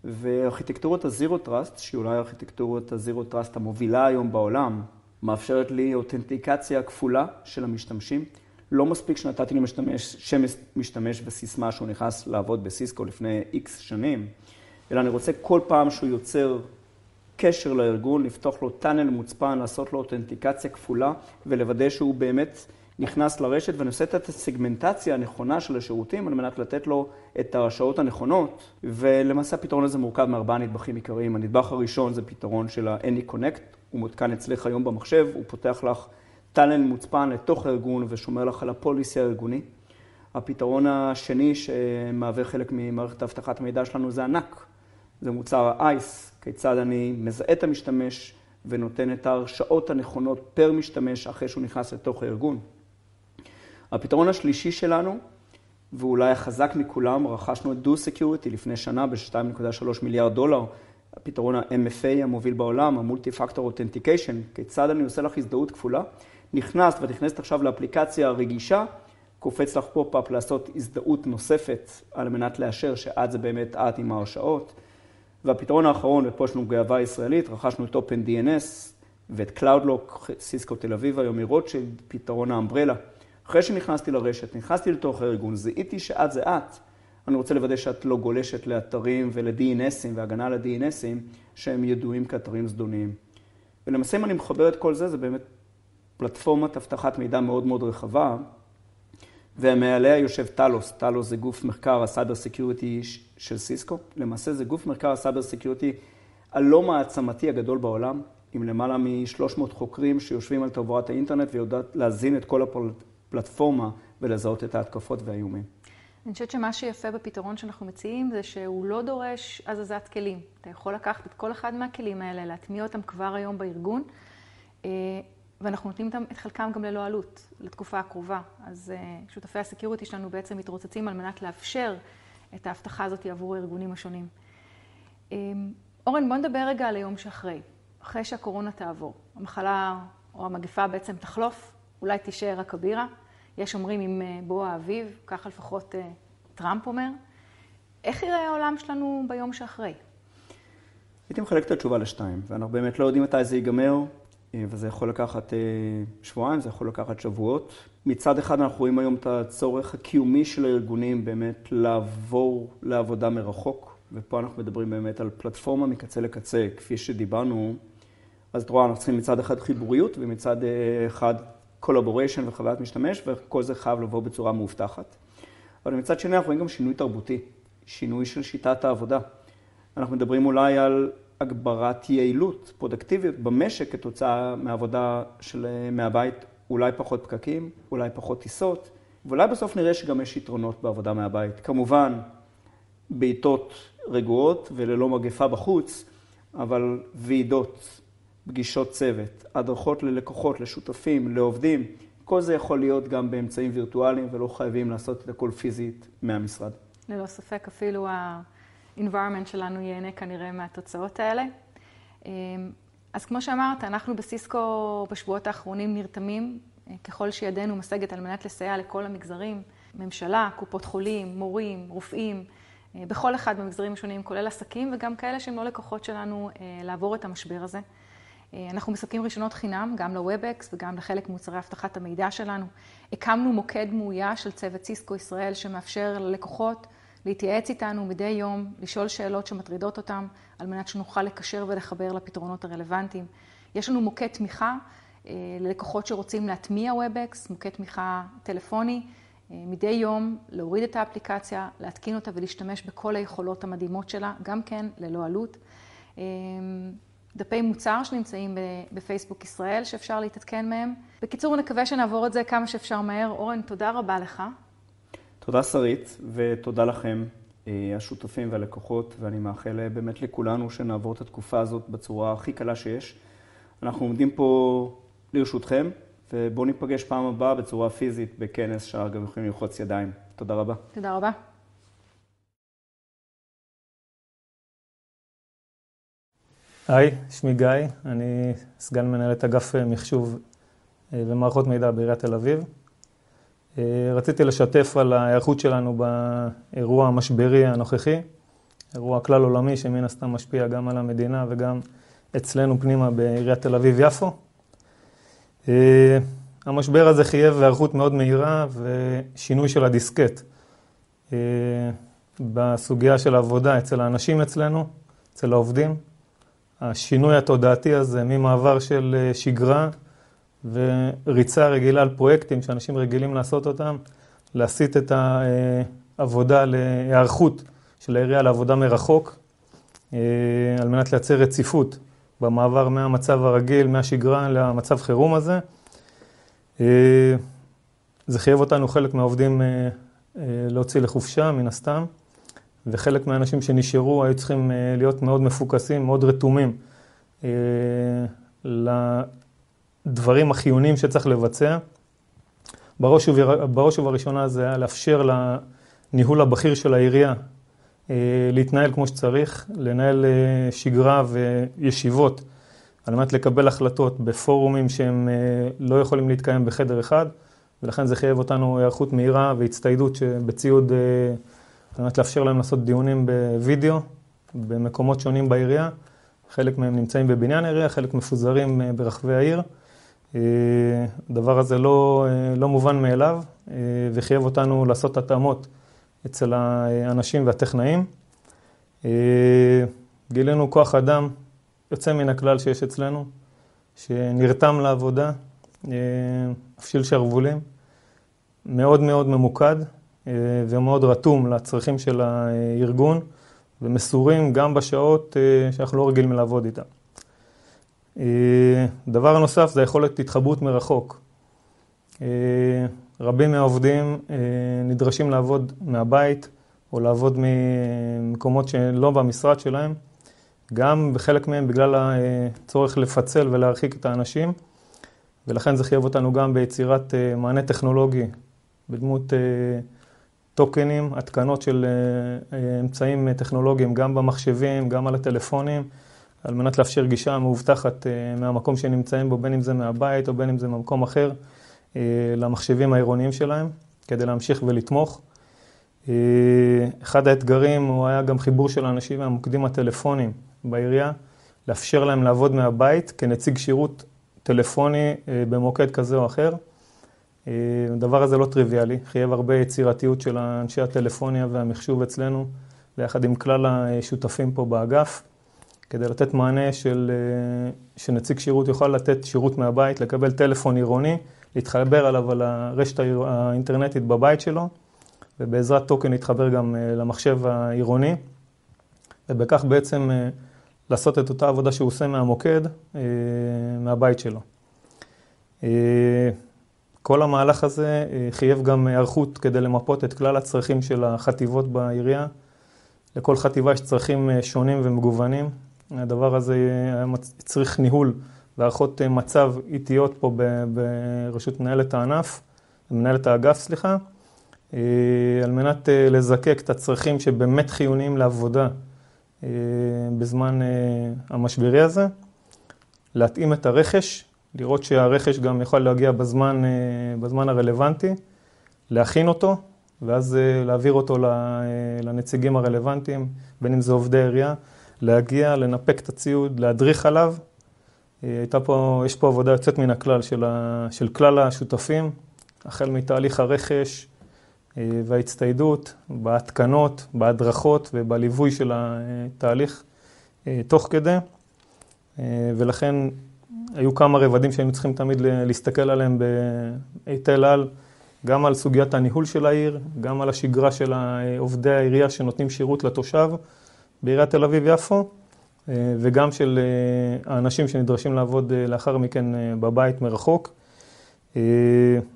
וארכיטקטורת ה-Zero Trust, שהיא אולי ארכיטקטורת ה-Zero Trust המובילה היום בעולם, מאפשרת לי אותנטיקציה כפולה של המשתמשים. לא מספיק שנתתי למשתמש שם משתמש וסיסמה שהוא נכנס לעבוד בסיסקו לפני איקס שנים, אלא אני רוצה כל פעם שהוא יוצר קשר לארגון, לפתוח לו טאנל מוצפן, לעשות לו אותנטיקציה כפולה ולוודא שהוא באמת נכנס לרשת ואני עושה את הסגמנטציה הנכונה של השירותים על מנת לתת לו את השעות הנכונות. ולמעשה הפתרון הזה מורכב מארבעה נדבכים עיקריים. הנדבך הראשון זה פתרון של ה-Any Connect, הוא מותקן אצלך היום במחשב, הוא פותח לך טאלנט מוצפן לתוך הארגון ושומר לך על הפוליסי הארגוני. הפתרון השני שמהווה חלק ממערכת האבטחת המידע שלנו זה ענק. זה מוצר ה-ISE, כיצד אני מזהה את המשתמש ונותן את ההרשאות הנכונות per משתמש אחרי שהוא נכנס לתוך הארגון. הפתרון השלישי שלנו, ואולי החזק מכולם, רכשנו את Duo Security לפני שנה ב-2.3 מיליארד דולר, הפתרון ה-MFA המוביל בעולם, ה-Multi-Factor Authentication, כיצד אני עושה לך הזדהות כפולה, נכנסת ואת נכנסת עכשיו לאפליקציה הרגישה, קופץ לך pop-up לעשות הזדהות נוספת על מנת לאשר שאת זה באמת את עם ההרשאות. והפתרון האחרון, ופה יש לנו גאווה ישראלית, רכשנו את OpenDNS ואת CloudLock, סיסקו תל אביב היום מרוטשילד, פתרון ה-Umbrella. אחרי שנכנסתי לרשת, נכנסתי לתוך הארגון, זיהיתי שאת זה את. אני רוצה לוודא שאת לא גולשת לאתרים ול-DNSים והגנה על ה-DNSים שהם ידועים כאתרים זדוניים. ולמעשה אם אני מחבר את כל זה, זה באמת פלטפורמת אבטחת מידע מאוד מאוד רחבה, ומעליה יושב Talos. Talos זה גוף מחקר ה-cyber security של סיסקו. למעשה זה גוף מחקר ה-cyber security הלא מעצמתי הגדול בעולם, עם למעלה מ-300 חוקרים שיושבים על תעבורת האינטרנט ויודעת להזין את כל הפלטפורמה ולזהות את ההתקפות והאיומים. אני חושבת שמה שיפה בפתרון שאנחנו מציעים זה שהוא לא דורש הזזת כלים. אתה יכול לקחת את כל אחד מהכלים האלה, להטמיע אותם כבר היום בארגון, אה, ואנחנו נותנים אותם, את חלקם גם ללא עלות, לתקופה הקרובה. אז אה, שותפי ה-security שלנו בעצם מתרוצצים על מנת לאפשר את ההבטחה הזאת עבור הארגונים השונים. אה, אורן, בוא נדבר רגע על היום שאחרי. אחרי שהקורונה תעבור, המחלה או המגפה בעצם תחלוף, אולי תישאר רק הבירה. יש אומרים עם בוא האביב, ככה לפחות טראמפ אומר. איך יראה העולם שלנו ביום שאחרי? הייתי מחלק את התשובה לשתיים, ואנחנו באמת לא יודעים מתי זה ייגמר, וזה יכול לקחת שבועיים, זה יכול לקחת שבועות. מצד אחד אנחנו רואים היום את הצורך הקיומי של הארגונים באמת לעבור לעבודה מרחוק, ופה אנחנו מדברים באמת על פלטפורמה מקצה לקצה, כפי שדיברנו. אז את רואה, אנחנו צריכים מצד אחד חיבוריות, ומצד אחד collaboration וחוויית משתמש, וכל זה חייב לבוא בצורה מאובטחת. אבל מצד שני אנחנו רואים גם שינוי תרבותי, שינוי של שיטת העבודה. אנחנו מדברים אולי על הגברת יעילות, פרודוקטיביות במשק כתוצאה מעבודה של, מהבית, אולי פחות פקקים, אולי פחות טיסות, ואולי בסוף נראה שגם יש יתרונות בעבודה מהבית. כמובן, בעיתות רגועות וללא מגפה בחוץ, אבל ועידות, פגישות צוות, הדרכות ללקוחות, לשותפים, לעובדים, כל זה יכול להיות גם באמצעים וירטואליים ולא חייבים לעשות את הכל פיזית מהמשרד. ללא ספק, אפילו ה-environment שלנו ייהנה כנראה מהתוצאות האלה. אז כמו שאמרת, אנחנו בסיסקו בשבועות האחרונים נרתמים ככל שידנו משגת על מנת לסייע לכל המגזרים, ממשלה, קופות חולים, מורים, רופאים, בכל אחד במגזרים השונים, כולל עסקים וגם כאלה שהם לא לקוחות שלנו, לעבור את המשבר הזה. אנחנו מספקים רישיונות חינם, גם ל-WebEx וגם לחלק מוצרי אבטחת המידע שלנו. הקמנו מוקד מאויש של צוות סיסקו ישראל, שמאפשר ללקוחות להתייעץ איתנו מדי יום, לשאול שאלות שמטרידות אותם, על מנת שנוכל לקשר ולחבר לפתרונות הרלוונטיים. יש לנו מוקד תמיכה ללקוחות שרוצים להטמיע WebEx, מוקד תמיכה טלפוני, מדי יום להוריד את האפליקציה, להתקין אותה ולהשתמש בכל היכולות המדהימות שלה, גם כן ללא עלות. דפי מוצר שנמצאים בפייסבוק ישראל, שאפשר להתעדכן מהם. בקיצור, נקווה שנעבור את זה כמה שאפשר מהר. אורן, תודה רבה לך. תודה שרית, ותודה לכם, השותפים והלקוחות, ואני מאחל באמת לכולנו שנעבור את התקופה הזאת בצורה הכי קלה שיש. אנחנו עומדים פה לרשותכם, ובואו ניפגש פעם הבאה בצורה פיזית בכנס שאגב יכולים ללחוץ ידיים. תודה רבה. תודה רבה. היי, שמי גיא, אני סגן מנהלת אגף מחשוב ומערכות מידע בעיריית תל אביב. רציתי לשתף על ההיערכות שלנו באירוע המשברי הנוכחי, אירוע כלל עולמי שמן הסתם משפיע גם על המדינה וגם אצלנו פנימה בעיריית תל אביב-יפו. המשבר הזה חייב היערכות מאוד מהירה ושינוי של הדיסקט בסוגיה של העבודה אצל האנשים אצלנו, אצל העובדים. השינוי התודעתי הזה ממעבר של שגרה וריצה רגילה על פרויקטים שאנשים רגילים לעשות אותם, להסיט את העבודה להיערכות של העירייה לעבודה מרחוק, על מנת לייצר רציפות במעבר מהמצב הרגיל, מהשגרה למצב חירום הזה. זה חייב אותנו, חלק מהעובדים, להוציא לחופשה, מן הסתם. וחלק מהאנשים שנשארו היו צריכים להיות מאוד מפוקסים, מאוד רתומים לדברים החיוניים שצריך לבצע. בראש, בראש ובראשונה זה היה לאפשר לניהול הבכיר של העירייה אה, להתנהל כמו שצריך, לנהל אה, שגרה וישיבות על מנת לקבל החלטות בפורומים שהם אה, לא יכולים להתקיים בחדר אחד, ולכן זה חייב אותנו היערכות מהירה והצטיידות בציוד על מנת לאפשר להם לעשות דיונים בווידאו במקומות שונים בעירייה. חלק מהם נמצאים בבניין העירייה, חלק מפוזרים ברחבי העיר. הדבר הזה לא, לא מובן מאליו וחייב אותנו לעשות התאמות אצל האנשים והטכנאים. גילינו כוח אדם יוצא מן הכלל שיש אצלנו, שנרתם לעבודה, הפשיל שרוולים, מאוד מאוד ממוקד ומאוד רתום לצרכים של הארגון, ומסורים גם בשעות שאנחנו לא רגילים לעבוד איתם. דבר נוסף זה יכולת התחברות מרחוק. רבים מהעובדים נדרשים לעבוד מהבית או לעבוד ממקומות שלא במשרד שלהם, גם בחלק מהם בגלל הצורך לפצל ולהרחיק את האנשים, ולכן זה חייב אותנו גם ביצירת מענה טכנולוגי בדמות טוקנים, התקנות של אמצעים טכנולוגיים גם במחשבים, גם על הטלפונים, על מנת לאפשר גישה מאובטחת מהמקום שנמצאים בו, בין אם זה מהבית או בין אם זה ממקום אחר, למחשבים העירוניים שלהם, כדי להמשיך ולתמוך. אחד האתגרים הוא היה גם חיבור של האנשים מהמוקדים הטלפונים בעירייה, לאפשר להם לעבוד מהבית כנציג שירות טלפוני במוקד כזה או אחר. הדבר הזה לא טריוויאלי, חייב הרבה יצירתיות של אנשי הטלפוניה והמחשוב אצלנו, ביחד עם כלל השותפים פה באגף, כדי לתת מענה של, שנציג שירות יוכל לתת שירות מהבית, לקבל טלפון עירוני, להתחבר עליו על הרשת האינטרנטית בבית שלו, ובעזרת טוקן להתחבר גם למחשב העירוני, ובכך בעצם לעשות את אותה עבודה שהוא עושה מהמוקד, מהבית שלו. כל המהלך הזה חייב גם היערכות כדי למפות את כלל הצרכים של החטיבות בעירייה. לכל חטיבה יש צרכים שונים ומגוונים. הדבר הזה צריך ניהול והערכות מצב איטיות פה בראשות מנהלת הענף, מנהלת האגף, סליחה, על מנת לזקק את הצרכים שבאמת חיוניים לעבודה בזמן המשברי הזה, להתאים את הרכש, לראות שהרכש גם יכול להגיע בזמן, בזמן הרלוונטי, להכין אותו, ואז להעביר אותו לנציגים הרלוונטיים, בין אם זה עובדי עירייה, להגיע, לנפק את הציוד, להדריך עליו. הייתה פה, יש פה עבודה יוצאת מן הכלל של, ה, של כלל השותפים, החל מתהליך הרכש וההצטיידות, בהתקנות, בהדרכות ובליווי של התהליך תוך כדי, ולכן היו כמה רבדים שהיינו צריכים תמיד להסתכל עליהם בהיטל על, גם על סוגיית הניהול של העיר, גם על השגרה של עובדי העירייה שנותנים שירות לתושב בעיריית תל אביב-יפו, וגם של האנשים שנדרשים לעבוד לאחר מכן בבית מרחוק.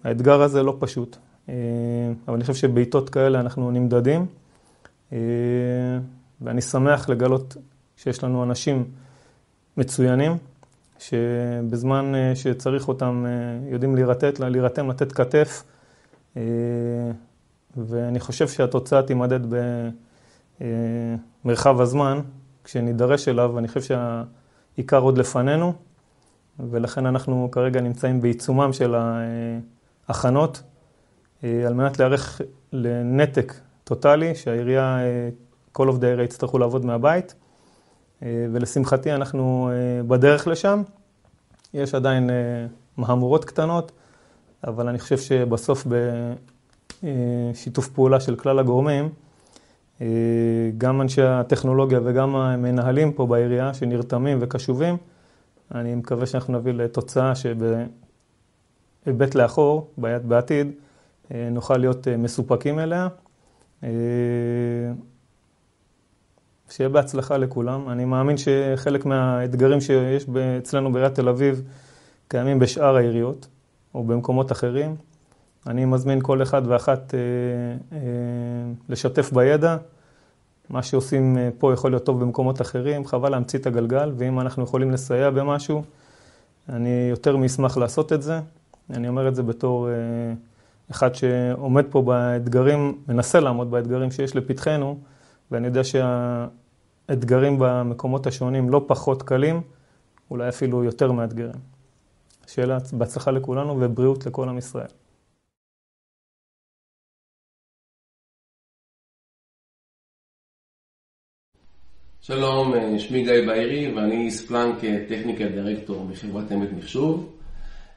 האתגר הזה לא פשוט, אבל אני חושב שבעיתות כאלה אנחנו נמדדים, ואני שמח לגלות שיש לנו אנשים מצוינים, שבזמן שצריך אותם יודעים להירתם, לתת כתף, ואני חושב שהתוצאה תימדד במרחב הזמן, כשנידרש אליו, ואני חושב שהעיקר עוד לפנינו, ולכן אנחנו כרגע נמצאים בעיצומם של ההכנות, על מנת להיערך לנתק טוטאלי, שהעירייה, כל עובדי העירייה יצטרכו לעבוד מהבית. ולשמחתי אנחנו בדרך לשם. יש עדיין מהמורות קטנות, אבל אני חושב שבסוף בשיתוף פעולה של כלל הגורמים, גם אנשי הטכנולוגיה וגם המנהלים פה בעירייה שנרתמים וקשובים, אני מקווה שאנחנו נביא לתוצאה שבהיבט לאחור, בעתיד, נוכל להיות מסופקים אליה. שיהיה בהצלחה לכולם. אני מאמין שחלק מהאתגרים שיש אצלנו בעיריית תל אביב קיימים בשאר העיריות או במקומות אחרים. אני מזמין כל אחד ואחת לשתף בידע. מה שעושים פה יכול להיות טוב במקומות אחרים, חבל להמציא את הגלגל, ואם אנחנו יכולים לסייע במשהו, אני יותר מאשמח לעשות את זה. אני אומר את זה בתור אחד שעומד פה באתגרים, מנסה לעמוד באתגרים שיש לפתחנו, ואני יודע שהאתגרים במקומות השונים לא פחות קלים, אולי אפילו יותר מאתגרים. שיהיה בהצלחה לכולנו ובריאות לכל עם ישראל. שלום, שמי גיא בארי ואני ספלנק טכניקה דירקטור בחברת אמת מחשוב.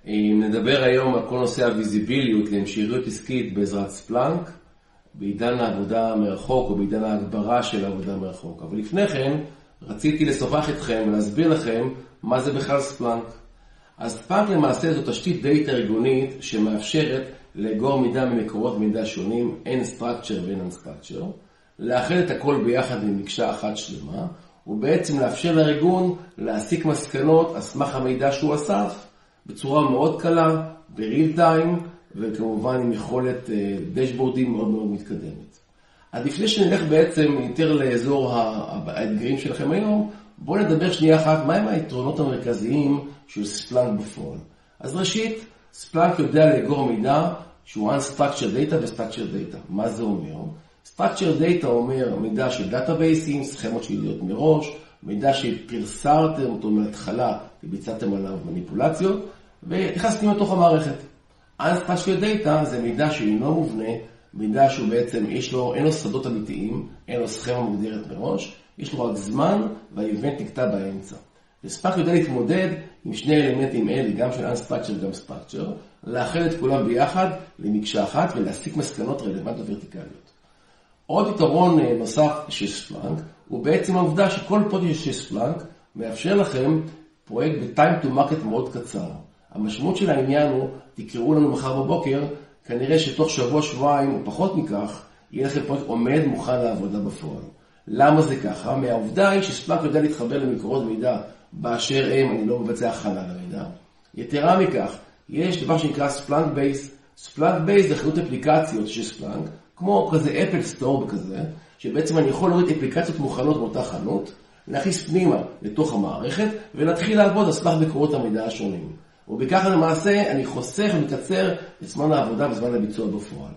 נדבר היום על כל נושא הוויזיביליות להמשכיות עסקית בעזרת ספלנק, בעידן העבודה מרחוק או בעידן ההגברה של העבודה מרחוק. אבל לפני כן, רציתי לשוחח איתכם ולהסביר לכם מה זה בכלל ספלנק. אז ספלנק למעשה זו תשתית דאטה ארגונית שמאפשרת לאגור מידע ממקורות מידע שונים, אין structure ואין unstructure, לאחד את הכל ביחד במקשה אחת שלמה, ובעצם לאפשר לארגון להסיק מסקנות על סמך המידע שהוא אסף, בצורה מאוד קלה, בריל טיים, וכמובן עם יכולת דשבורדים מאוד מאוד מתקדמת. אז לפני שנלך בעצם יותר לאזור האתגרים שלכם היום, בואו נדבר שנייה אחת, מהם היתרונות המרכזיים של ספלנק בפועל. אז ראשית, ספלנק יודע לאגור מידע שהוא Unstructured Data ו-Structured Data. מה זה אומר? Structured Data אומר מידע של databaseים, סכמות של ידיעות מראש, מידע שפירסרתם אותו מההתחלה וביצעתם עליו מניפולציות, והכנסתם לתוך המערכת. Unstructured Data זה מידע שאינו מובנה, מידע שהוא בעצם, יש לו, אין לו שדות אמיתיים, אין לו סכמה מוגדרת מראש, יש לו רק זמן וה-event נקטע באמצע. וספלאנק יודע להתמודד עם שני אלמנטים אלה, גם של Unstructured וגם Structure, לאחד את כולם ביחד למקשה אחת ולהסיק מסקנות רלוונטיות ורטיקליות. עוד יתרון נוסף של ספלנק, הוא בעצם העובדה שכל פרויקט של ספלנק מאפשר לכם פרויקט ב-time to market מאוד קצר. המשמעות של העניין הוא, תקראו לנו מחר בבוקר, כנראה שתוך שבוע-שבועיים או פחות מכך, יהיה לכם פרויקט עומד מוכן לעבודה בפועל. למה זה ככה? מהעובדה היא שספלנק יודע להתחבר למקורות מידע באשר הם, אני לא מבצע הכנה למידע. יתרה מכך, יש דבר שנקרא Splunkbase. Splunkbase זה חנות אפליקציות של ספלנק, כמו כזה Apple Store וכזה, שבעצם אני יכול להוריד אפליקציות מוכנות באותה חנות, להכניס פנימה לתוך המערכת, ולהתחיל לעבוד על סמך מקורות המידע השונים. ובכך למעשה אני חוסך ומקצר את זמן העבודה וזמן הביצוע בפועל.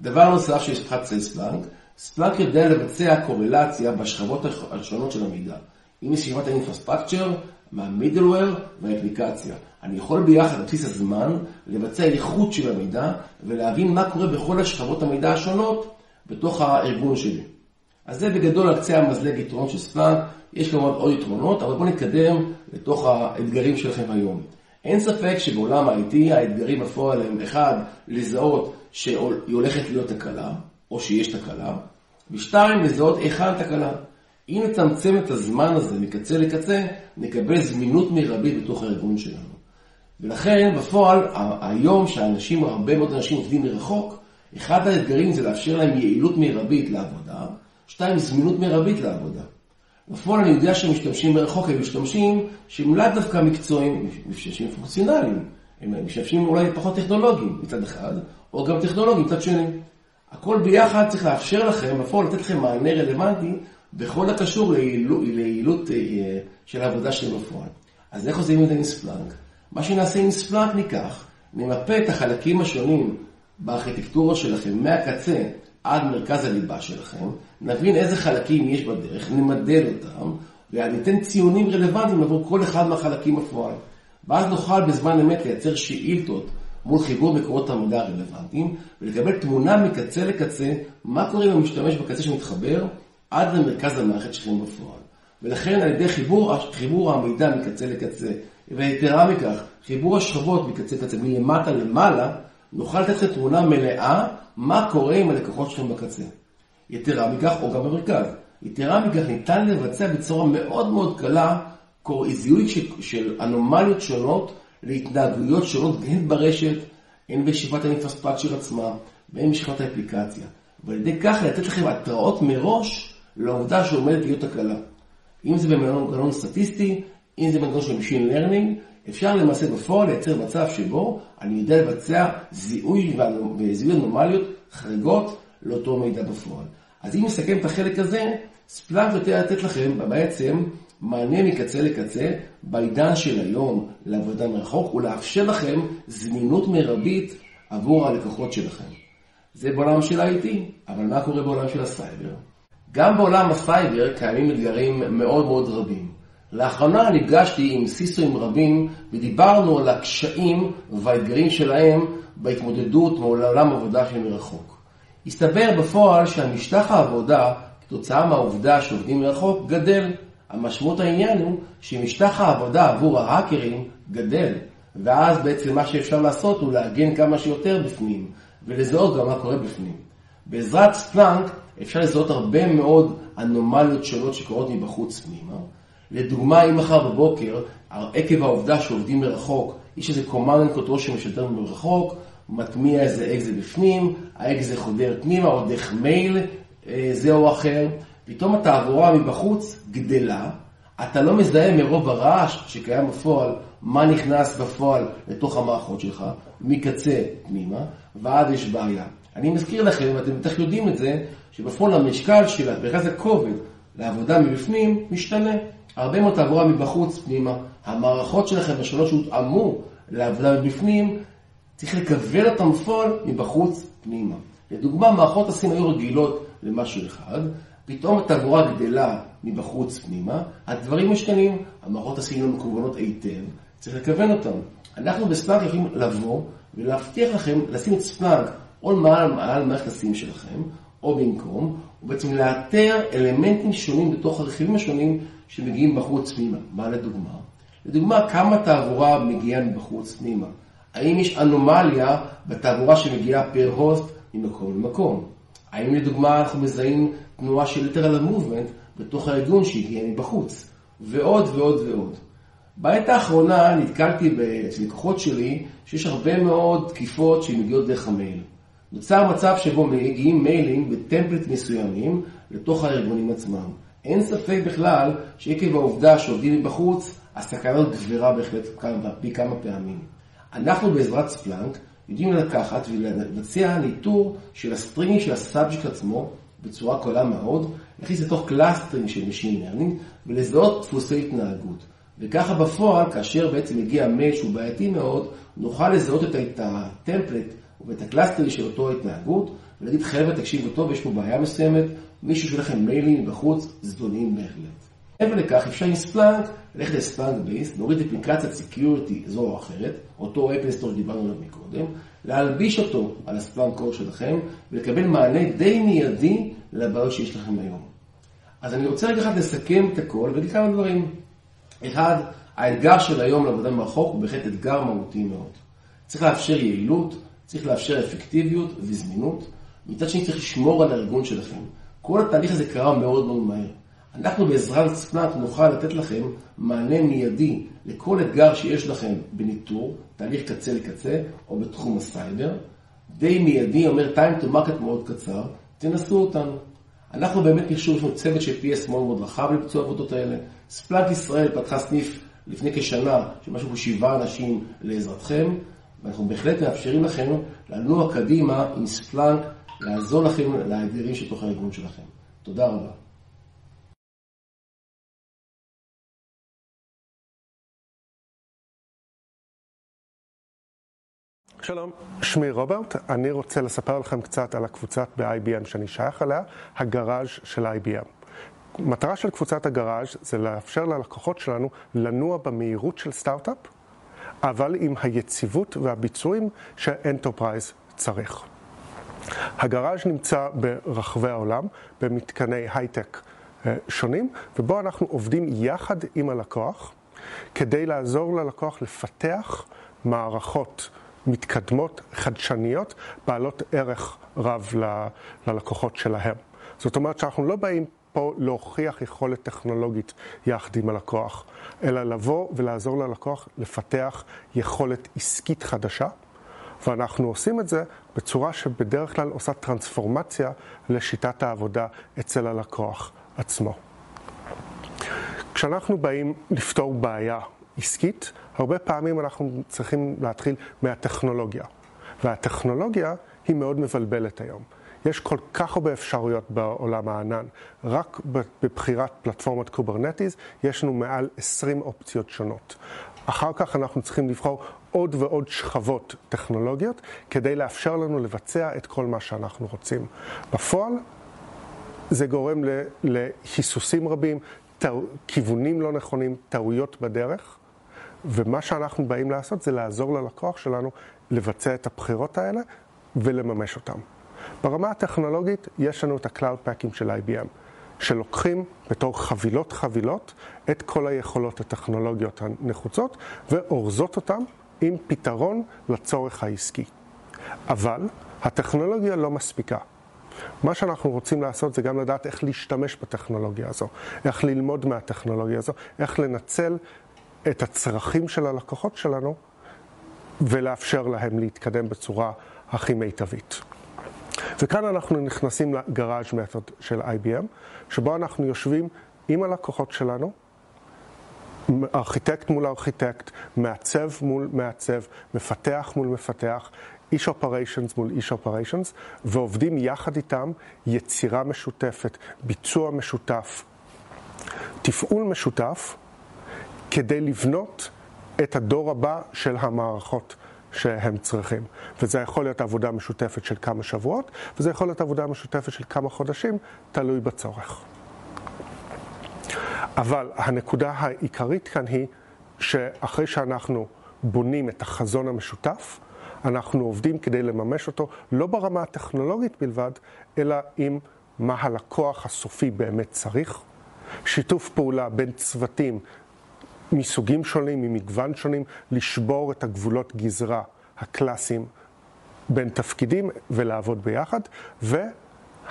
דבר נוסף שיש בתוך ספלנק, ספלנק יודע לבצע קורלציה בשכבות השונות של המידע. עם ישיבת האינפרסטרקצ'ר, מהמידלוור והאפליקציה. אני יכול ביחד, על בסיס הזמן, לבצע איכות של המידע ולהבין מה קורה בכל השכבות המידע השונות בתוך הארגון שלי. אז זה בגדול על קצה המזלג יתרון של ספלנק, יש כמובן עוד יתרונות, אבל בואו נתקדם לתוך האתגרים שלכם היום. אין ספק שבעולם ה-IT האתגרים בפועל הם אחד, לזהות שהיא הולכת להיות תקלה, או שיש תקלה, ושתיים, לזהות היכן התקלה. אם נצמצם את הזמן הזה מקצה לקצה, נקבל זמינות מרבית בתוך הארגון שלנו. ולכן בפועל, היום שאנשים, הרבה מאוד אנשים עובדים מרחוק, אחד האתגרים זה לאפשר להם יעילות מרבית לעבודה, שתיים, זמינות מרבית לעבודה. בפועל אני יודע שהם משתמשים מרחוק, הם משתמשים שהם לאו דווקא מקצועיים, משתמשים פונקציונליים, הם משתמשים אולי פחות טכנולוגיים מצד אחד, או גם טכנולוגיים מצד שני. הכל ביחד צריך לאפשר לכם, בפועל לתת לכם מענה רלוונטי בכל הקשור ליעילות, ליעילות של העבודה שלהם בפועל. אז איך עושים את זה עם ספלנק? מה שנעשה עם ספלנק ניקח, נמפה את החלקים השונים בארכיטקטורה שלכם מהקצה עד מרכז הליבה שלכם, נבין איזה חלקים יש בדרך, נמדל אותם, וניתן ציונים רלוונטיים עבור כל אחד מהחלקים בפועל. ואז נוכל בזמן אמת לייצר שאילתות מול חיבור מקורות המידע הרלוונטיים, ולקבל תמונה מקצה לקצה, מה קורה אם המשתמש בקצה שמתחבר עד למרכז המערכת שלכם בפועל. ולכן על ידי חיבור, חיבור המידע מקצה לקצה, ויתרה מכך, חיבור השכבות מקצה לקצה, מלמטה למעלה, נוכל לתת לכם תמונה מלאה מה קורה עם הלקוחות שלכם בקצה. יתרה מכך, או גם במרכז. יתרה מכך, ניתן לבצע בצורה מאוד מאוד קלה זיהוי של אנומליות שונות להתנהגויות שונות, הן ברשת, הן בישיבת האינפרסטרקצ'ר עצמה, והן בישיבת האפליקציה. ועל ידי כך לתת לכם התראות מראש לעובדה שעומדת להיות תקלה. אם זה במנגנון סטטיסטי, אם זה במנגנון של Machine Learning, אפשר למעשה בפועל לייצר מצב שבו אני יודע לבצע זיהוי וזיהוי אנומליות חריגות לאותו מידע בפועל. אז אם נסכם את החלק הזה, ספלאנק יודע לתת לכם בעצם מענה מקצה לקצה בעידן של היום לעבודה מרחוק ולאפשר לכם זמינות מרבית עבור הלקוחות שלכם. זה בעולם של ה-IT, אבל מה קורה בעולם של הסייבר? גם בעולם הסייבר קיימים אתגרים מאוד מאוד רבים. לאחרונה נפגשתי עם CISOים רבים ודיברנו על הקשיים והאתגרים שלהם בהתמודדות מול עולם עבודה של מרחוק. הסתבר בפועל שהמשטח העבודה, כתוצאה מהעובדה שעובדים מרחוק, גדל. המשמעות העניין הוא שמשטח העבודה עבור ההאקרים גדל, ואז בעצם מה שאפשר לעשות הוא להגן כמה שיותר בפנים, ולזהות גם מה קורה בפנים. בעזרת ספלאנק אפשר לזהות הרבה מאוד אנומליות שונות שקורות מבחוץ פנימה. לדוגמה, אם מחר בבוקר, עקב העובדה שעובדים מרחוק, יש איזה command and control שמשדר מרחוק, מטמיע איזה אקזיט בפנים, האקזיט חודר פנימה, או דרך מייל אה, זה או אחר, פתאום התעבורה מבחוץ גדלה, אתה לא מזהה מרוב הרעש שקיים בפועל, מה נכנס בפועל לתוך המערכות שלך, מקצה פנימה, ואז יש בעיה. אני מזכיר לכם, ואתם בטח יודעים את זה, שבפועל המשקל של מרכז הכובד לעבודה מבפנים משתנה. הרבה מאוד תעבורה מבחוץ פנימה. המערכות שלכם השונות שהותאמו לעבודה מבפנים, צריך לקבל אותם בפועל מבחוץ פנימה. לדוגמה, מערכות הסים היו רגילות למשהו אחד, פתאום התעבורה גדלה מבחוץ פנימה, הדברים משתנים, המערכות הסים לא מקוונות היטב, צריך לכוון אותם. אנחנו בספאנק יכולים לבוא ולהבטיח לכם לשים את ספאנק או מעל, מעל מערכת הסים שלכם, או במקום, ובעצם לאתר אלמנטים שונים בתוך הרכיבים השונים שמגיעים בחוץ פנימה. מה לדוגמה? לדוגמה, כמה תעבורה מגיעה מבחוץ פנימה? האם יש אנומליה בתעבורה שמגיעה פר הוסט ממקום למקום? האם לדוגמה אנחנו מזהים תנועה של lateral movement בתוך הארגון שהגיע מבחוץ? ועוד ועוד ועוד. בעת האחרונה נתקלתי אצל לקוחות שלי שיש הרבה מאוד תקיפות שמגיעות דרך המייל. נוצר מצב שבו מגיעים מיילים בטמפלט מסוימים לתוך הארגונים עצמם. אין ספק בכלל שעקב העובדה שעובדים מבחוץ, הסכנה גברה בהחלט פי כמה פעמים. אנחנו בעזרת Splunk יודעים לקחת ולבצע ניטור של הסטרינגים של ה subject עצמו בצורה קלה מאוד, להכניס לתוך קלאסטרים של Machine Learning ולזהות דפוסי התנהגות. וככה בפועל, כאשר בעצם מגיע מייל שהוא בעייתי מאוד, נוכל לזהות את ה template ואת הקלאסטרים של אותו התנהגות, ולהגיד, חבר'ה, תקשיבו טוב, יש פה בעיה מסוימת, מישהו שולח לכם מיילים מבחוץ, זדוניים בהחלט. מעבר לכך, אפשר עם Splunk, ללכת ל Splunkbase, להוריד אפליקציית security זו או אחרת, אותו App Store שדיברנו עליו מקודם, להלביש אותו על ה Splunk core שלכם, ולקבל מענה די מיידי לבעיות שיש לכם היום. אז אני רוצה רגע אחד לסכם את הכל ולהגיד כמה דברים. אחד, האתגר של היום לעבודה מרחוק הוא בהחלט אתגר מהותי מאוד. צריך לאפשר יעילות, צריך לאפשר אפקטיביות וזמינות. מצד שני צריך לשמור על הארגון שלכם. כל התהליך הזה קרה מאוד מאוד מהר. אנחנו בעזרת Splunk נוכל לתת לכם מענה מיידי לכל אתגר שיש לכם בניטור, תהליך קצה לקצה, או בתחום הסייבר. די מיידי, אומר time to market מאוד קצר, תנסו אותנו. אנחנו באמת מחשוב, יש לנו צוות של PS מאוד מאוד רחב לביצוע העבודות האלה. Splunk ישראל פתחה סניף לפני כשנה, של משהו כמו שבעה אנשים לעזרתכם, ואנחנו בהחלט מאפשרים לכם לנוע קדימה עם ספלאנק, לעזור לכם לאתגרים שתוך הארגון שלכם. תודה רבה. שלום, שמי רוברט, אני רוצה לספר לכם קצת על הקבוצת ב-IBM שאני שייך אליה, הגראז' של IBM. מטרה של קבוצת הגראז' זה לאפשר ללקוחות שלנו לנוע במהירות של סטארט-אפ, אבל עם היציבות והביצועים ש enterprise צריך. ה Garage נמצא ברחבי העולם, במתקני הייטק אה, שונים, ובו אנחנו עובדים יחד עם הלקוח כדי לעזור ללקוח לפתח מערכות מתקדמות, חדשניות, בעלות ערך רב ל- ללקוחות שלהם. זאת אומרת שאנחנו לא באים פה להוכיח יכולת טכנולוגית יחד עם הלקוח, אלא לבוא ולעזור ללקוח לפתח יכולת עסקית חדשה, ואנחנו עושים את זה בצורה שבדרך כלל עושה טרנספורמציה לשיטת העבודה אצל הלקוח עצמו. כשאנחנו באים לפתור בעיה עסקית, הרבה פעמים אנחנו צריכים להתחיל מהטכנולוגיה. והטכנולוגיה היא מאוד מבלבלת היום. יש כל כך הרבה אפשרויות בעולם הענן. רק בבחירת פלטפורמת Kubernetes יש לנו מעל 20 אופציות שונות. אחר כך אנחנו צריכים לבחור עוד ועוד שכבות טכנולוגיות כדי לאפשר לנו לבצע את כל מה שאנחנו רוצים. בפועל זה גורם להיסוסים רבים, כיוונים לא נכונים, טעויות בדרך, ומה שאנחנו באים לעשות זה לעזור ללקוח שלנו לבצע את הבחירות האלה ולממש אותן. ברמה הטכנולוגית יש לנו את ה-Cloud Packing של IBM, שלוקחים בתור חבילות חבילות את כל היכולות הטכנולוגיות הנחוצות ואורזות אותן עם פתרון לצורך העסקי. אבל הטכנולוגיה לא מספיקה. מה שאנחנו רוצים לעשות זה גם לדעת איך להשתמש בטכנולוגיה הזו, איך ללמוד מהטכנולוגיה הזו, איך לנצל את הצרכים של הלקוחות שלנו ולאפשר להם להתקדם בצורה הכי מיטבית. וכאן אנחנו נכנסים ל Garage Method של IBM, שבו אנחנו יושבים עם הלקוחות שלנו, ארכיטקט מול ארכיטקט, מעצב מול מעצב, מפתח מול מפתח, איש operations מול איש operations, ועובדים יחד איתם יצירה משותפת, ביצוע משותף, תפעול משותף, כדי לבנות את הדור הבא של המערכות שהם צריכים. וזה יכול להיות עבודה משותפת של כמה שבועות, וזה יכול להיות עבודה משותפת של כמה חודשים, תלוי בצורך. אבל הנקודה העיקרית כאן היא שאחרי שאנחנו בונים את החזון המשותף, אנחנו עובדים כדי לממש אותו לא ברמה הטכנולוגית בלבד, אלא עם מה הלקוח הסופי באמת צריך. שיתוף פעולה בין צוותים מסוגים שונים, ממגוון שונים, לשבור את הגבולות גזרה הקלאסיים בין תפקידים ולעבוד ביחד,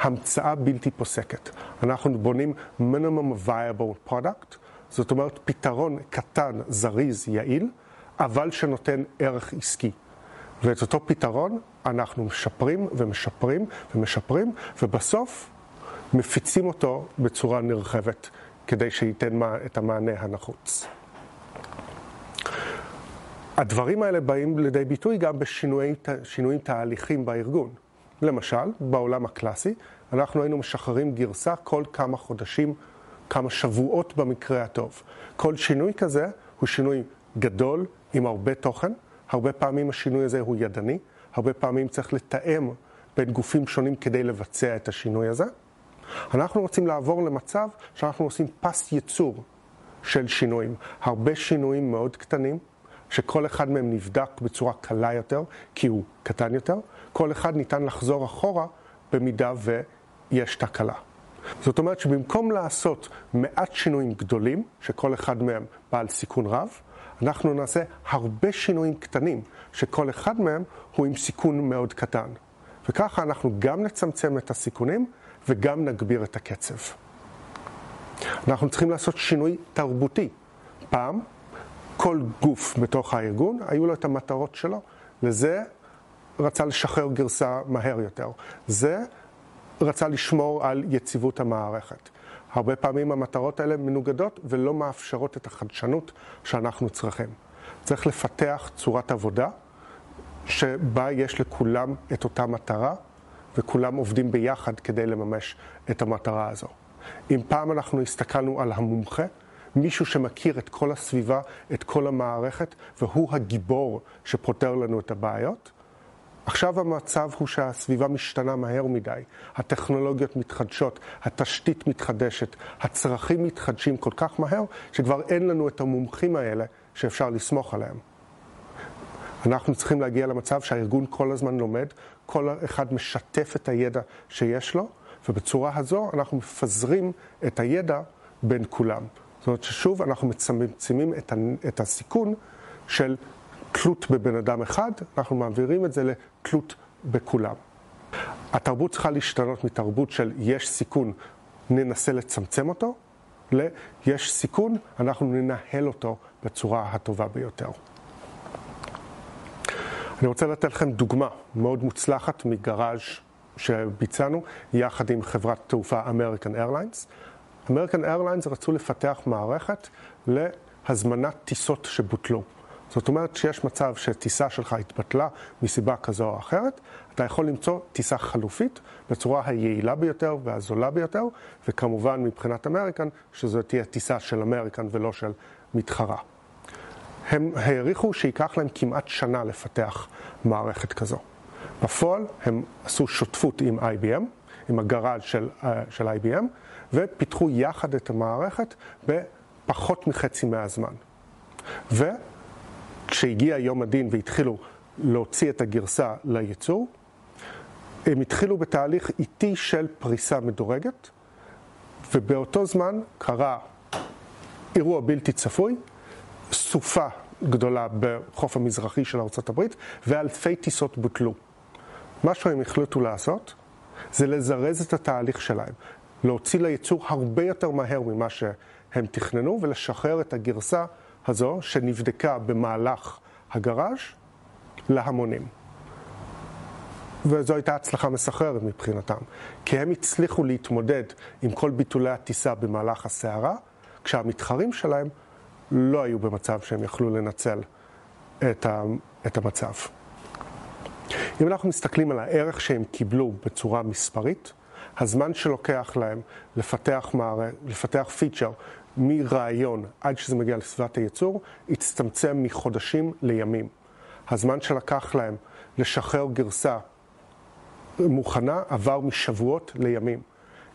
והמצאה בלתי פוסקת. אנחנו בונים minimum viable product, זאת אומרת פתרון קטן, זריז, יעיל, אבל שנותן ערך עסקי. ואת אותו פתרון אנחנו משפרים ומשפרים ומשפרים, ובסוף מפיצים אותו בצורה נרחבת, כדי שייתן את המענה הנחוץ. הדברים האלה באים לידי ביטוי גם בשינויים תהליכים בארגון. למשל, בעולם הקלאסי, אנחנו היינו משחררים גרסה כל כמה חודשים, כמה שבועות במקרה הטוב. כל שינוי כזה הוא שינוי גדול עם הרבה תוכן, הרבה פעמים השינוי הזה הוא ידני, הרבה פעמים צריך לתאם בין גופים שונים כדי לבצע את השינוי הזה. אנחנו רוצים לעבור למצב שאנחנו עושים פס ייצור של שינויים. הרבה שינויים מאוד קטנים, שכל אחד מהם נבדק בצורה קלה יותר, כי הוא קטן יותר. כל אחד ניתן לחזור אחורה במידה ויש תקלה. זאת אומרת שבמקום לעשות מעט שינויים גדולים, שכל אחד מהם בעל סיכון רב, אנחנו נעשה הרבה שינויים קטנים, שכל אחד מהם הוא עם סיכון מאוד קטן. וככה אנחנו גם נצמצם את הסיכונים וגם נגביר את הקצב. אנחנו צריכים לעשות שינוי תרבותי. פעם, כל גוף בתוך הארגון, היו לו את המטרות שלו. לזה רצה לשחרר גרסה מהר יותר. זה רצה לשמור על יציבות המערכת. הרבה פעמים המטרות האלה מנוגדות ולא מאפשרות את החדשנות שאנחנו צריכים. צריך לפתח צורת עבודה שבה יש לכולם את אותה מטרה וכולם עובדים ביחד כדי לממש את המטרה הזו. אם פעם אנחנו הסתכלנו על המומחה, מישהו שמכיר את כל הסביבה, את כל המערכת, והוא הגיבור שפותר לנו את הבעיות, עכשיו המצב הוא שהסביבה משתנה מהר מדי, הטכנולוגיות מתחדשות, התשתית מתחדשת, הצרכים מתחדשים כל כך מהר, שכבר אין לנו את המומחים האלה שאפשר לסמוך עליהם. אנחנו צריכים להגיע למצב שהארגון כל הזמן לומד, כל אחד משתף את הידע שיש לו, ובצורה הזו אנחנו מפזרים את הידע בין כולם. זאת אומרת ששוב אנחנו מצמצמים את הסיכון של תלות בבן אדם אחד, אנחנו מעבירים את זה לתלות בכולם. התרבות צריכה להשתנות מתרבות של יש סיכון, ננסה לצמצם אותו, ל-יש סיכון, אנחנו ננהל אותו בצורה הטובה ביותר. אני רוצה לתת לכם דוגמה מאוד מוצלחת מגראז' שביצענו יחד עם חברת תעופה American Airlines. American Airlines רצו לפתח מערכת להזמנת טיסות שבוטלו. זאת אומרת שיש מצב שטיסה שלך התבטלה מסיבה כזו או אחרת, אתה יכול למצוא טיסה חלופית בצורה היעילה ביותר והזולה ביותר, וכמובן מבחינת אמריקן, שזו תהיה טיסה של אמריקן ולא של מתחרה. הם העריכו שייקח להם כמעט שנה לפתח מערכת כזו. בפועל הם עשו שותפות עם IBM, עם הגראז' של, אה, של IBM, ופיתחו יחד את המערכת בפחות מחצי מהזמן. וכשהגיע יום הדין והתחילו להוציא את הגרסה לייצור, הם התחילו בתהליך איטי של פריסה מדורגת, ובאותו זמן קרה אירוע בלתי צפוי, סופה גדולה בחוף המזרחי של ארה"ב, ואלפי טיסות בוטלו. מה שהם החליטו לעשות, זה לזרז את התהליך שלהם, להוציא לייצור הרבה יותר מהר ממה שהם תכננו, ולשחרר את הגרסה הזו שנבדקה במהלך הגראז' להמונים. וזו הייתה הצלחה מסחררת מבחינתם, כי הם הצליחו להתמודד עם כל ביטולי הטיסה במהלך הסערה, כשהמתחרים שלהם לא היו במצב שהם יכלו לנצל את, ה, את המצב. אם אנחנו מסתכלים על הערך שהם קיבלו בצורה מספרית, הזמן שלוקח להם לפתח, מער... לפתח פיצ'ר מרעיון עד שזה מגיע לסביבת הייצור, הצטמצם מחודשים לימים. הזמן שלקח להם לשחרר גרסה מוכנה עבר משבועות לימים.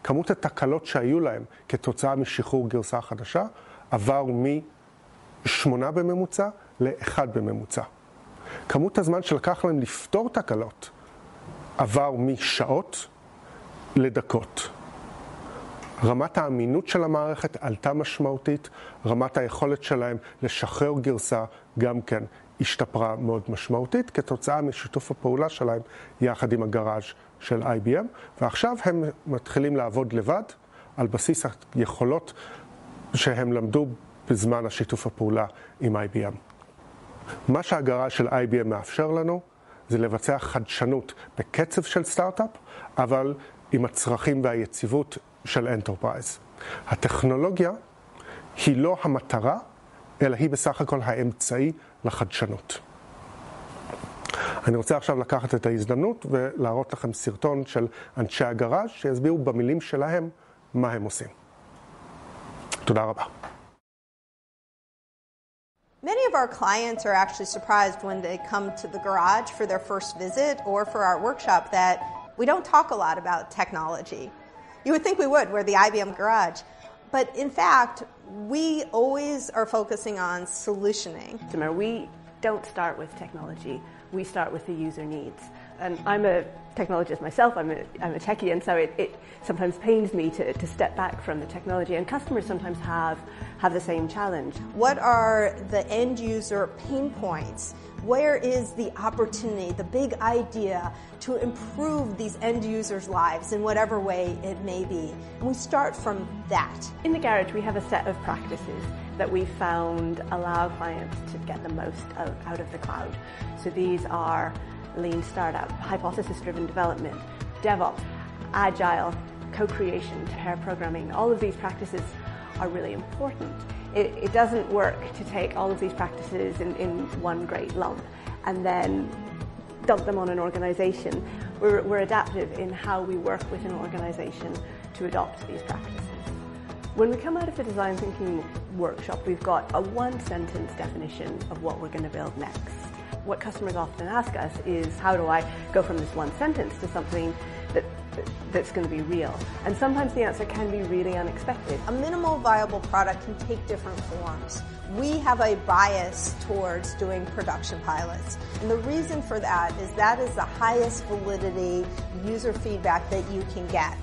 כמות התקלות שהיו להם כתוצאה משחרור גרסה חדשה עבר משמונה בממוצע לאחד בממוצע. כמות הזמן שלקח להם לפתור תקלות עבר משעות לדקות. רמת האמינות של המערכת עלתה משמעותית, רמת היכולת שלהם לשחרר גרסה גם כן השתפרה מאוד משמעותית כתוצאה משיתוף הפעולה שלהם יחד עם הגראז' של IBM, ועכשיו הם מתחילים לעבוד לבד על בסיס היכולות שהם למדו בזמן השיתוף הפעולה עם IBM. מה שה Garage של IBM מאפשר לנו זה לבצע חדשנות בקצב של סטארט-אפ, אבל עם הצרכים והיציבות של enterprise. הטכנולוגיה היא לא המטרה, אלא היא בסך הכל האמצעי לחדשנות. אני רוצה עכשיו לקחת את ההזדמנות ולהראות לכם סרטון של אנשי הגראז' שיסבירו במילים שלהם מה הם עושים. תודה רבה. Many of our clients are actually surprised when they come to the garage for their first visit or for our workshop that we don't talk a lot about technology. You would think we would, we're the IBM garage. But in fact, we always are focusing on solutioning. We don't start with technology, we start with the user needs. And I'm a technologist myself, I'm a, I'm a techie, and so it, it sometimes pains me to, to step back from the technology. And customers sometimes have, have the same challenge. What are the end user pain points? Where is the opportunity, the big idea to improve these end users' lives in whatever way it may be? And we start from that. In the garage, we have a set of practices that we found allow clients to get the most out, out of the cloud. So these are lean startup, hypothesis driven development, DevOps, agile, co creation, pair programming. All of these practices are really important. It, it, doesn't work to take all of these practices in, in one great lump and then dump them on an organization. We're, we're adaptive in how we work with an organization to adopt these practices. When we come out of the design thinking workshop, we've got a one sentence definition of what we're going to build next. What customers often ask us is, how do I go from this one sentence to something that, that's going to be real? And sometimes the answer can be really unexpected. A minimal viable product can take different forms. We have a bias towards doing production pilots. And the reason for that is that is the highest validity user feedback that you can get.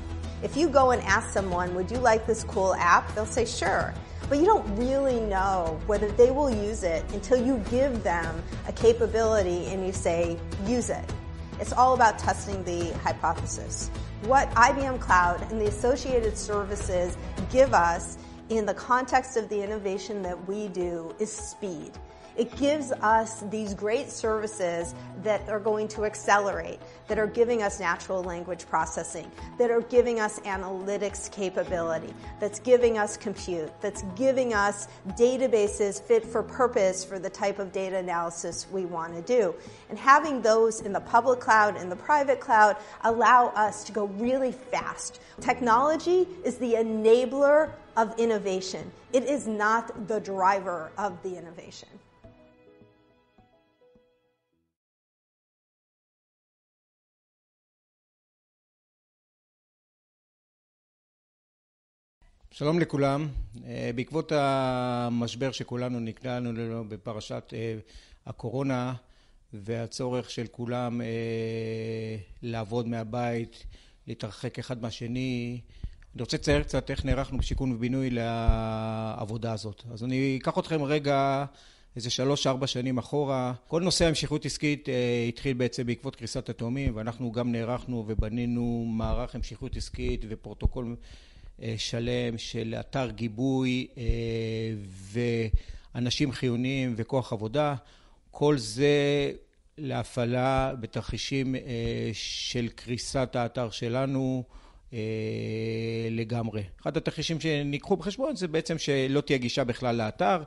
If you go and ask someone, would you like this cool app? They'll say, sure. But you don't really know whether they will use it until you give them a capability and you say, use it. It's all about testing the hypothesis. What IBM Cloud and the associated services give us in the context of the innovation that we do is speed. It gives us these great services that are going to accelerate, that are giving us natural language processing, that are giving us analytics capability, that's giving us compute, that's giving us databases fit for purpose for the type of data analysis we want to do. And having those in the public cloud and the private cloud allow us to go really fast. Technology is the enabler of innovation. It is not the driver of the innovation. שלום לכולם. בעקבות המשבר שכולנו נקלענו לו בפרשת הקורונה והצורך של כולם לעבוד מהבית, להתרחק אחד מהשני, אני רוצה לצייר קצת איך נערכנו בשיכון ובינוי לעבודה הזאת. אז אני אקח אתכם רגע איזה שלוש-ארבע שנים אחורה. כל נושא ההמשכיות עסקית התחיל בעצם בעקבות קריסת התאומים, ואנחנו גם נערכנו ובנינו מערך המשכיות עסקית ופרוטוקול שלם של אתר גיבוי ואנשים חיוניים וכוח עבודה. כל זה להפעלה בתרחישים של קריסת האתר שלנו לגמרי. אחד התרחישים שניקחו בחשבון זה בעצם שלא תהיה גישה בכלל לאתר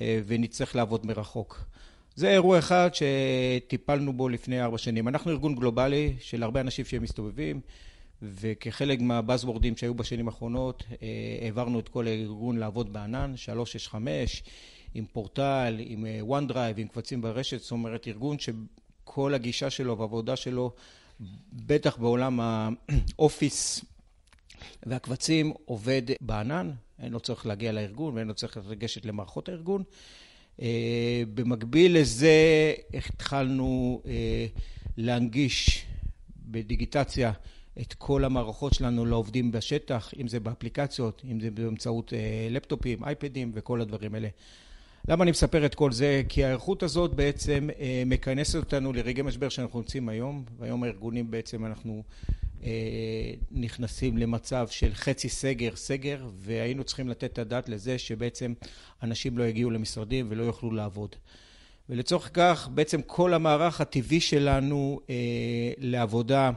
ונצטרך לעבוד מרחוק. זה אירוע אחד שטיפלנו בו לפני ארבע שנים. אנחנו ארגון גלובלי של הרבה אנשים שמסתובבים וכחלק מהבאזוורדים שהיו בשנים האחרונות העברנו את כל הארגון לעבוד בענן, 365 עם פורטל, עם OneDrive, עם קבצים ברשת, זאת אומרת ארגון שכל הגישה שלו והעבודה שלו בטח בעולם האופיס והקבצים עובד בענן, אין לו צורך להגיע לארגון ואין לו צורך לגשת למערכות הארגון. במקביל לזה התחלנו להנגיש בדיגיטציה את כל המערכות שלנו לעובדים בשטח, אם זה באפליקציות, אם זה באמצעות לפטופים, אייפדים וכל הדברים האלה. למה אני מספר את כל זה? כי ההיערכות הזאת בעצם מכנסת אותנו לרגעי משבר שאנחנו נמצאים היום, והיום הארגונים בעצם אנחנו נכנסים למצב של חצי סגר, סגר, והיינו צריכים לתת את הדעת לזה שבעצם אנשים לא יגיעו למשרדים ולא יוכלו לעבוד. ולצורך כך בעצם כל המערך הטבעי שלנו לעבודה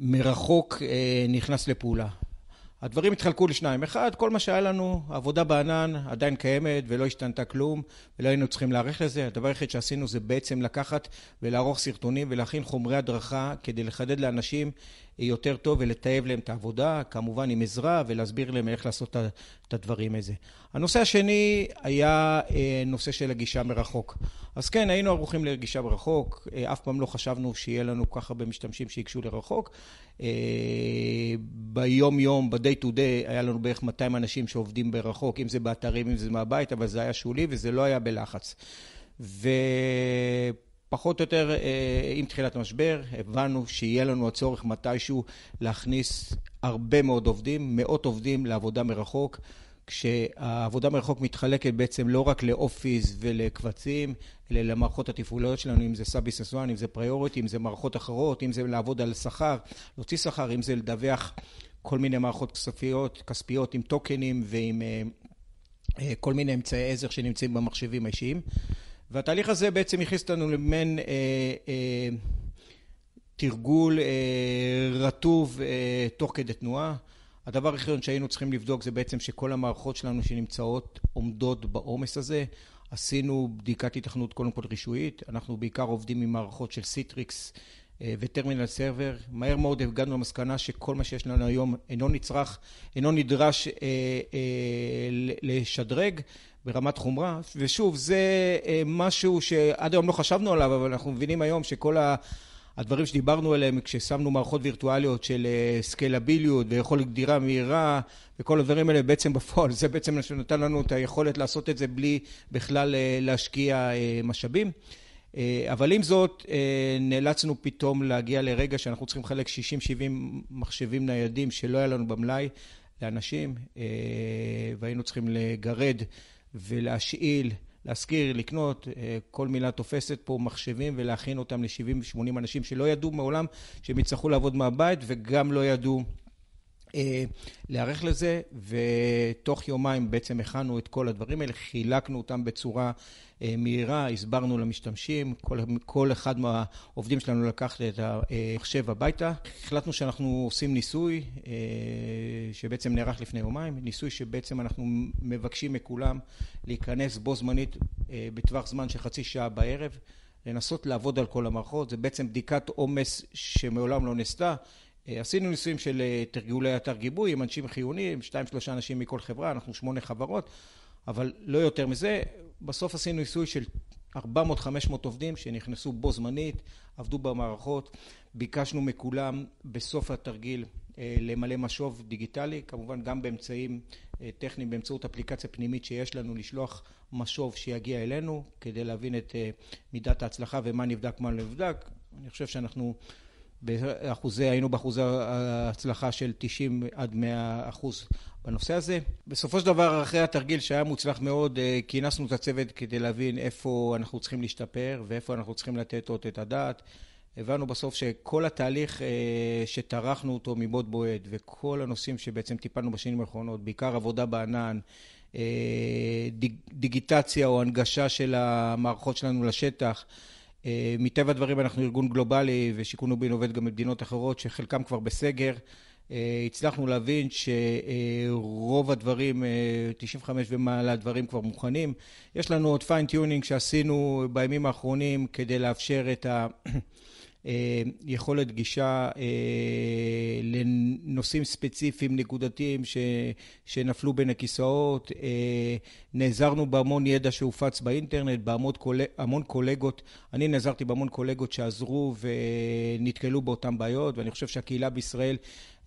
מרחוק נכנס לפעולה. הדברים התחלקו לשניים. אחד, כל מה שהיה לנו, עבודה בענן עדיין קיימת ולא השתנתה כלום ולא היינו צריכים להערך לזה. הדבר היחיד שעשינו זה בעצם לקחת ולערוך סרטונים ולהכין חומרי הדרכה כדי לחדד לאנשים יותר טוב ולטייב להם את העבודה, כמובן עם עזרה ולהסביר להם איך לעשות את הדברים הזה. הנושא השני היה נושא של הגישה מרחוק. אז כן, היינו ערוכים לגישה מרחוק, אף פעם לא חשבנו שיהיה לנו כל כך הרבה משתמשים שיגשו לרחוק. ביום יום, ב-day to day, היה לנו בערך 200 אנשים שעובדים ברחוק, אם זה באתרים, אם זה מהבית, אבל זה היה שולי וזה לא היה בלחץ. ופחות או יותר, עם תחילת המשבר, הבנו שיהיה לנו הצורך מתישהו להכניס הרבה מאוד עובדים, מאות עובדים לעבודה מרחוק, כשהעבודה מרחוק מתחלקת בעצם לא רק ל Office ולקבצים, אלא למערכות התפעוליות שלנו, אם זה SAP Business 1, אם זה Priority, אם זה מערכות אחרות, אם זה לעבוד על שכר, להוציא שכר, אם זה לדווח כל מיני מערכות כספיות, כספיות עם טוקנים ועם כל מיני אמצעי עזר שנמצאים במחשבים האישיים. והתהליך הזה בעצם הכניס אותנו למעין תרגול רטוב תוך כדי תנועה. הדבר הראשון שהיינו צריכים לבדוק זה בעצם שכל המערכות שלנו שנמצאות עומדות בעומס הזה. עשינו בדיקת התכנות קודם כל רישויית, אנחנו בעיקר עובדים עם מערכות של Citrix ו Terminal Server. מהר מאוד הגענו למסקנה שכל מה שיש לנו היום אינו נצרך, אינו נדרש לשדרג ברמת חומרה. ושוב, זה משהו שעד היום לא חשבנו עליו, אבל אנחנו מבינים היום שכל הדברים שדיברנו עליהם כששמנו מערכות וירטואליות של סקיילביליות ויכולת גדירה מהירה וכל הדברים האלה בעצם בפועל, זה בעצם מה שנתן לנו את היכולת לעשות את זה בלי בכלל להשקיע משאבים. אבל עם זאת, נאלצנו פתאום להגיע לרגע שאנחנו צריכים לחלק 60-70 מחשבים ניידים שלא היה לנו במלאי לאנשים, והיינו צריכים לגרד ולהשאיל, להשכיר, לקנות, כל מילה תופסת פה מחשבים ולהכין אותם ל-70-80 אנשים שלא ידעו מעולם שהם יצטרכו לעבוד מהבית וגם לא ידעו להיערך לזה, ותוך יומיים בעצם הכנו את כל הדברים האלה, חילקנו אותם בצורה מהירה, הסברנו למשתמשים, כל, כל אחד מהעובדים שלנו לקח את המחשב הביתה. החלטנו שאנחנו עושים ניסוי שבעצם נערך לפני יומיים, ניסוי שבעצם אנחנו מבקשים מכולם להיכנס בו זמנית בטווח זמן של חצי שעה בערב, לנסות לעבוד על כל המערכות, זה בעצם בדיקת עומס שמעולם לא נעשתה. עשינו ניסויים של תרגולי אתר גיבוי עם אנשים חיוניים, שתיים שלושה אנשים מכל חברה, אנחנו שמונה חברות, אבל לא יותר מזה. בסוף עשינו ניסוי של 400-500 עובדים שנכנסו בו זמנית, עבדו במערכות, ביקשנו מכולם בסוף התרגיל למלא משוב דיגיטלי, כמובן גם באמצעים טכניים, באמצעות אפליקציה פנימית שיש לנו, לשלוח משוב שיגיע אלינו כדי להבין את מידת ההצלחה ומה נבדק, מה לא נבדק. אני חושב שאנחנו באחוזי, היינו באחוזי ההצלחה של 90 עד 100 אחוז בנושא הזה. בסופו של דבר, אחרי התרגיל שהיה מוצלח מאוד, כינסנו את הצוות כדי להבין איפה אנחנו צריכים להשתפר ואיפה אנחנו צריכים לתת עוד את הדעת. הבנו בסוף שכל התהליך שטרחנו אותו מבעוד מועד וכל הנושאים שבעצם טיפלנו בשנים האחרונות, בעיקר עבודה בענן, דיגיטציה או הנגשה של המערכות שלנו לשטח, מטבע הדברים אנחנו ארגון גלובלי ושיכון ובינוי עובד גם במדינות אחרות שחלקם כבר בסגר. הצלחנו להבין שרוב הדברים, 95 ומעלה דברים כבר מוכנים. יש לנו עוד fine-tuning שעשינו בימים האחרונים כדי לאפשר את היכולת גישה לנושאים ספציפיים נקודתיים שנפלו בין הכיסאות. נעזרנו בהמון ידע שהופץ באינטרנט, בהמון קולגות. אני נעזרתי בהמון קולגות שעזרו ונתקלו באותן בעיות, ואני חושב שהקהילה בישראל,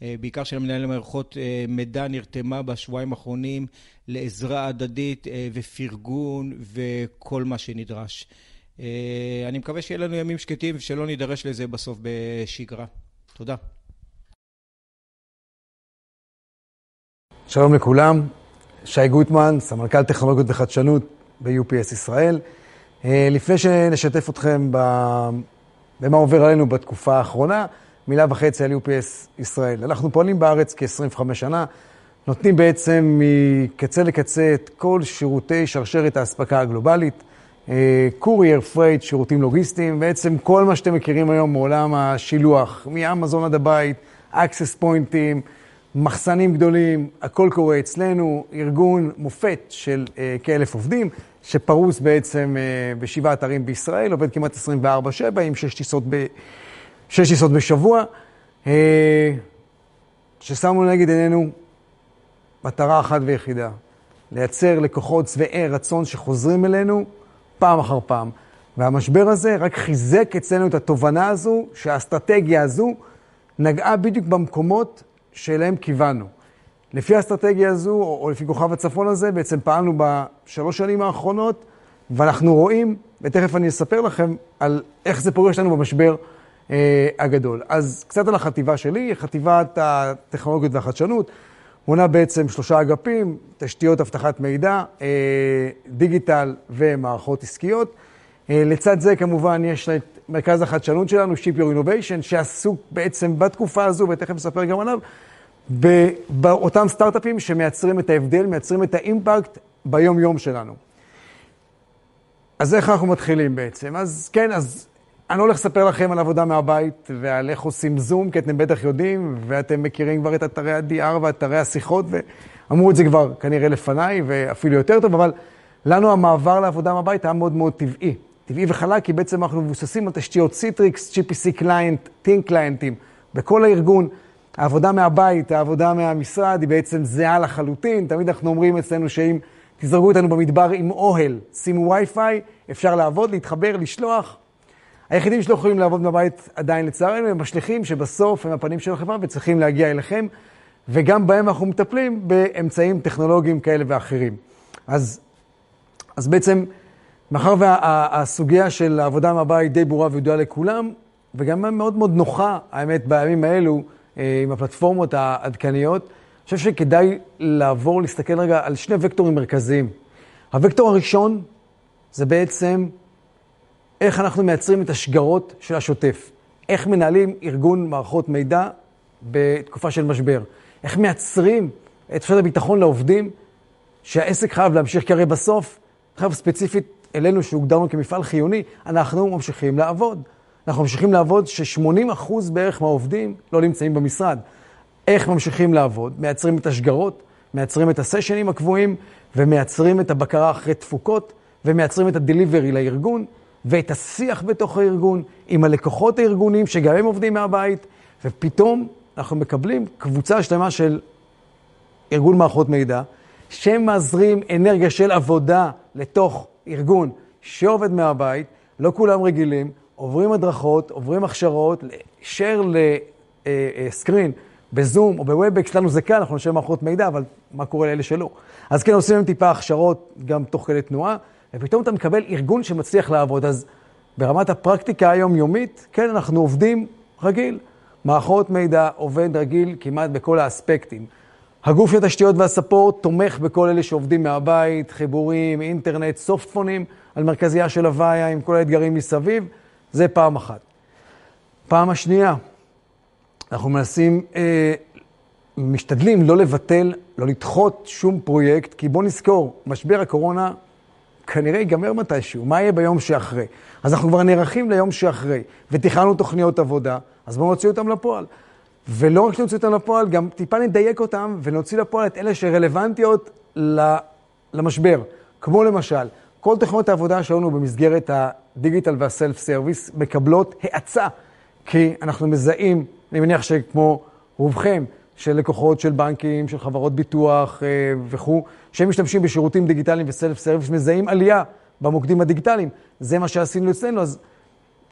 בעיקר של מנהלי מערכות מידע, נרתמה בשבועיים האחרונים לעזרה הדדית ופרגון וכל מה שנדרש. אני מקווה שיהיה לנו ימים שקטים ושלא נידרש לזה בסוף בשגרה. תודה. שלום לכולם, שי גוטמן, סמנכ"ל טכנולוגיות וחדשנות ב-UPS ישראל. לפני שנשתף אתכם במה עובר עלינו בתקופה האחרונה, מילה וחצי על UPS ישראל. אנחנו פועלים בארץ כ-25 שנה, נותנים בעצם מקצה לקצה את כל שירותי שרשרת האספקה הגלובלית. courier, freight, שירותים לוגיסטיים, בעצם כל מה שאתם מכירים היום מעולם השילוח, מאמזון עד הבית, access point ים, מחסנים גדולים, הכל קורה אצלנו, ארגון מופת של כאלף עובדים, שפרוס בעצם בשבעה אתרים בישראל, עובד כמעט 24/7 עם שש טיסות, ב... שש טיסות בשבוע, ששמנו נגד עינינו מטרה אחת ויחידה, לייצר לקוחות שבעי רצון שחוזרים אלינו פעם אחר פעם. והמשבר הזה רק חיזק אצלנו את התובנה הזו, שהאסטרטגיה הזו נגעה בדיוק במקומות שאליהם כיוונו. לפי האסטרטגיה הזו, או, או לפי כוכב הצפון הזה, בעצם פעלנו בשלוש שנים האחרונות, ואנחנו רואים, ותכף אני אספר לכם על איך זה פוגש לנו במשבר אה, הגדול. אז קצת על החטיבה שלי, חטיבת הטכנולוגיות והחדשנות, מונה בעצם שלושה אגפים, תשתיות אבטחת מידע, אה, דיגיטל ומערכות עסקיות. אה, לצד זה כמובן יש את מרכז החדשנות שלנו, Ship Your Innovation, שעסוק בעצם בתקופה הזו, ותכף נספר גם עליו, באותם סטארט-אפים שמייצרים את ההבדל, מייצרים את האימפקט ביום-יום שלנו. אז איך אנחנו מתחילים בעצם? אז כן, אז אני לא הולך לספר לכם על עבודה מהבית ועל איך עושים זום, כי אתם בטח יודעים, ואתם מכירים כבר את אתרי ה-DR ואתרי השיחות, ואמרו את זה כבר כנראה לפניי, ואפילו יותר טוב, אבל לנו המעבר לעבודה מהבית היה מאוד מאוד טבעי. טבעי וחלק, כי בעצם אנחנו מבוססים על תשתיות Citrix, GPC client, thin client ים, בכל הארגון. העבודה מהבית, העבודה מהמשרד, היא בעצם זהה לחלוטין. תמיד אנחנו אומרים אצלנו שאם תזרקו אותנו במדבר עם אוהל, שימו וי-פיי, אפשר לעבוד, להתחבר, לשלוח. היחידים שלא יכולים לעבוד בבית עדיין לצערנו, הם השליחים שבסוף הם הפנים של החברה וצריכים להגיע אליכם, וגם בהם אנחנו מטפלים באמצעים טכנולוגיים כאלה ואחרים. אז, אז בעצם, מאחר והסוגיה של העבודה מהבית די ברורה וידועה לכולם, וגם מאוד מאוד נוחה, האמת, בימים האלו, עם הפלטפורמות העדכניות, אני חושב שכדאי לעבור, להסתכל רגע על שני וקטורים מרכזיים. הוקטור הראשון זה בעצם איך אנחנו מייצרים את השגרות של השוטף. איך מנהלים ארגון מערכות מידע בתקופה של משבר. איך מייצרים את תחושת הביטחון לעובדים, שהעסק חייב להמשיך, כי הרי בסוף, חייב ספציפית אלינו שהוגדרנו כמפעל חיוני, אנחנו ממשיכים לעבוד. אנחנו ממשיכים לעבוד ש-80% בערך מהעובדים לא נמצאים במשרד. איך ממשיכים לעבוד? מייצרים את השגרות, מייצרים את הסשנים הקבועים, ומייצרים את הבקרה אחרי תפוקות, ומייצרים את הדליברי לארגון, ואת השיח בתוך הארגון, עם הלקוחות הארגוניים, שגם הם עובדים מהבית, ופתאום אנחנו מקבלים קבוצה שלמה של ארגון מערכות מידע, שמזרים אנרגיה של עבודה לתוך ארגון שעובד מהבית, לא כולם רגילים, עוברים הדרכות, עוברים הכשרות, share ל screen בזום או ב Webex, לנו זה קל, אנחנו אנשי מערכות מידע, אבל מה קורה לאלה שלא? אז כן, עושים להם טיפה הכשרות גם תוך כדי תנועה, ופתאום אתה מקבל ארגון שמצליח לעבוד. אז ברמת הפרקטיקה היומיומית, כן, אנחנו עובדים רגיל. מערכות מידע עובד רגיל כמעט בכל האספקטים. הגוף של התשתיות והספורט תומך בכל אלה שעובדים מהבית, חיבורים, אינטרנט, סופטפונים, על מרכזייה של הוויה עם כל האתגרים מסביב, זה פעם אחת. פעם השנייה, אנחנו מנסים, אה, משתדלים לא לבטל, לא לדחות שום פרויקט, כי בואו נזכור, משבר הקורונה כנראה ייגמר מתישהו, מה יהיה ביום שאחרי? אז אנחנו כבר נערכים ליום שאחרי, ותכננו תוכניות עבודה, אז בואו נוציא אותם לפועל. ולא רק שנוציא אותם לפועל, גם טיפה נדייק אותם ונוציא לפועל את אלה שרלוונטיות למשבר. כמו למשל, כל תוכניות העבודה שלנו במסגרת הדיגיטל וה self service מקבלות האצה, כי אנחנו מזהים, אני מניח שכמו רובכם, של לקוחות של בנקים, של חברות ביטוח אה, וכו', שהם משתמשים בשירותים דיגיטליים וסלף סרוויס, מזהים עלייה במוקדים הדיגיטליים. זה מה שעשינו אצלנו, אז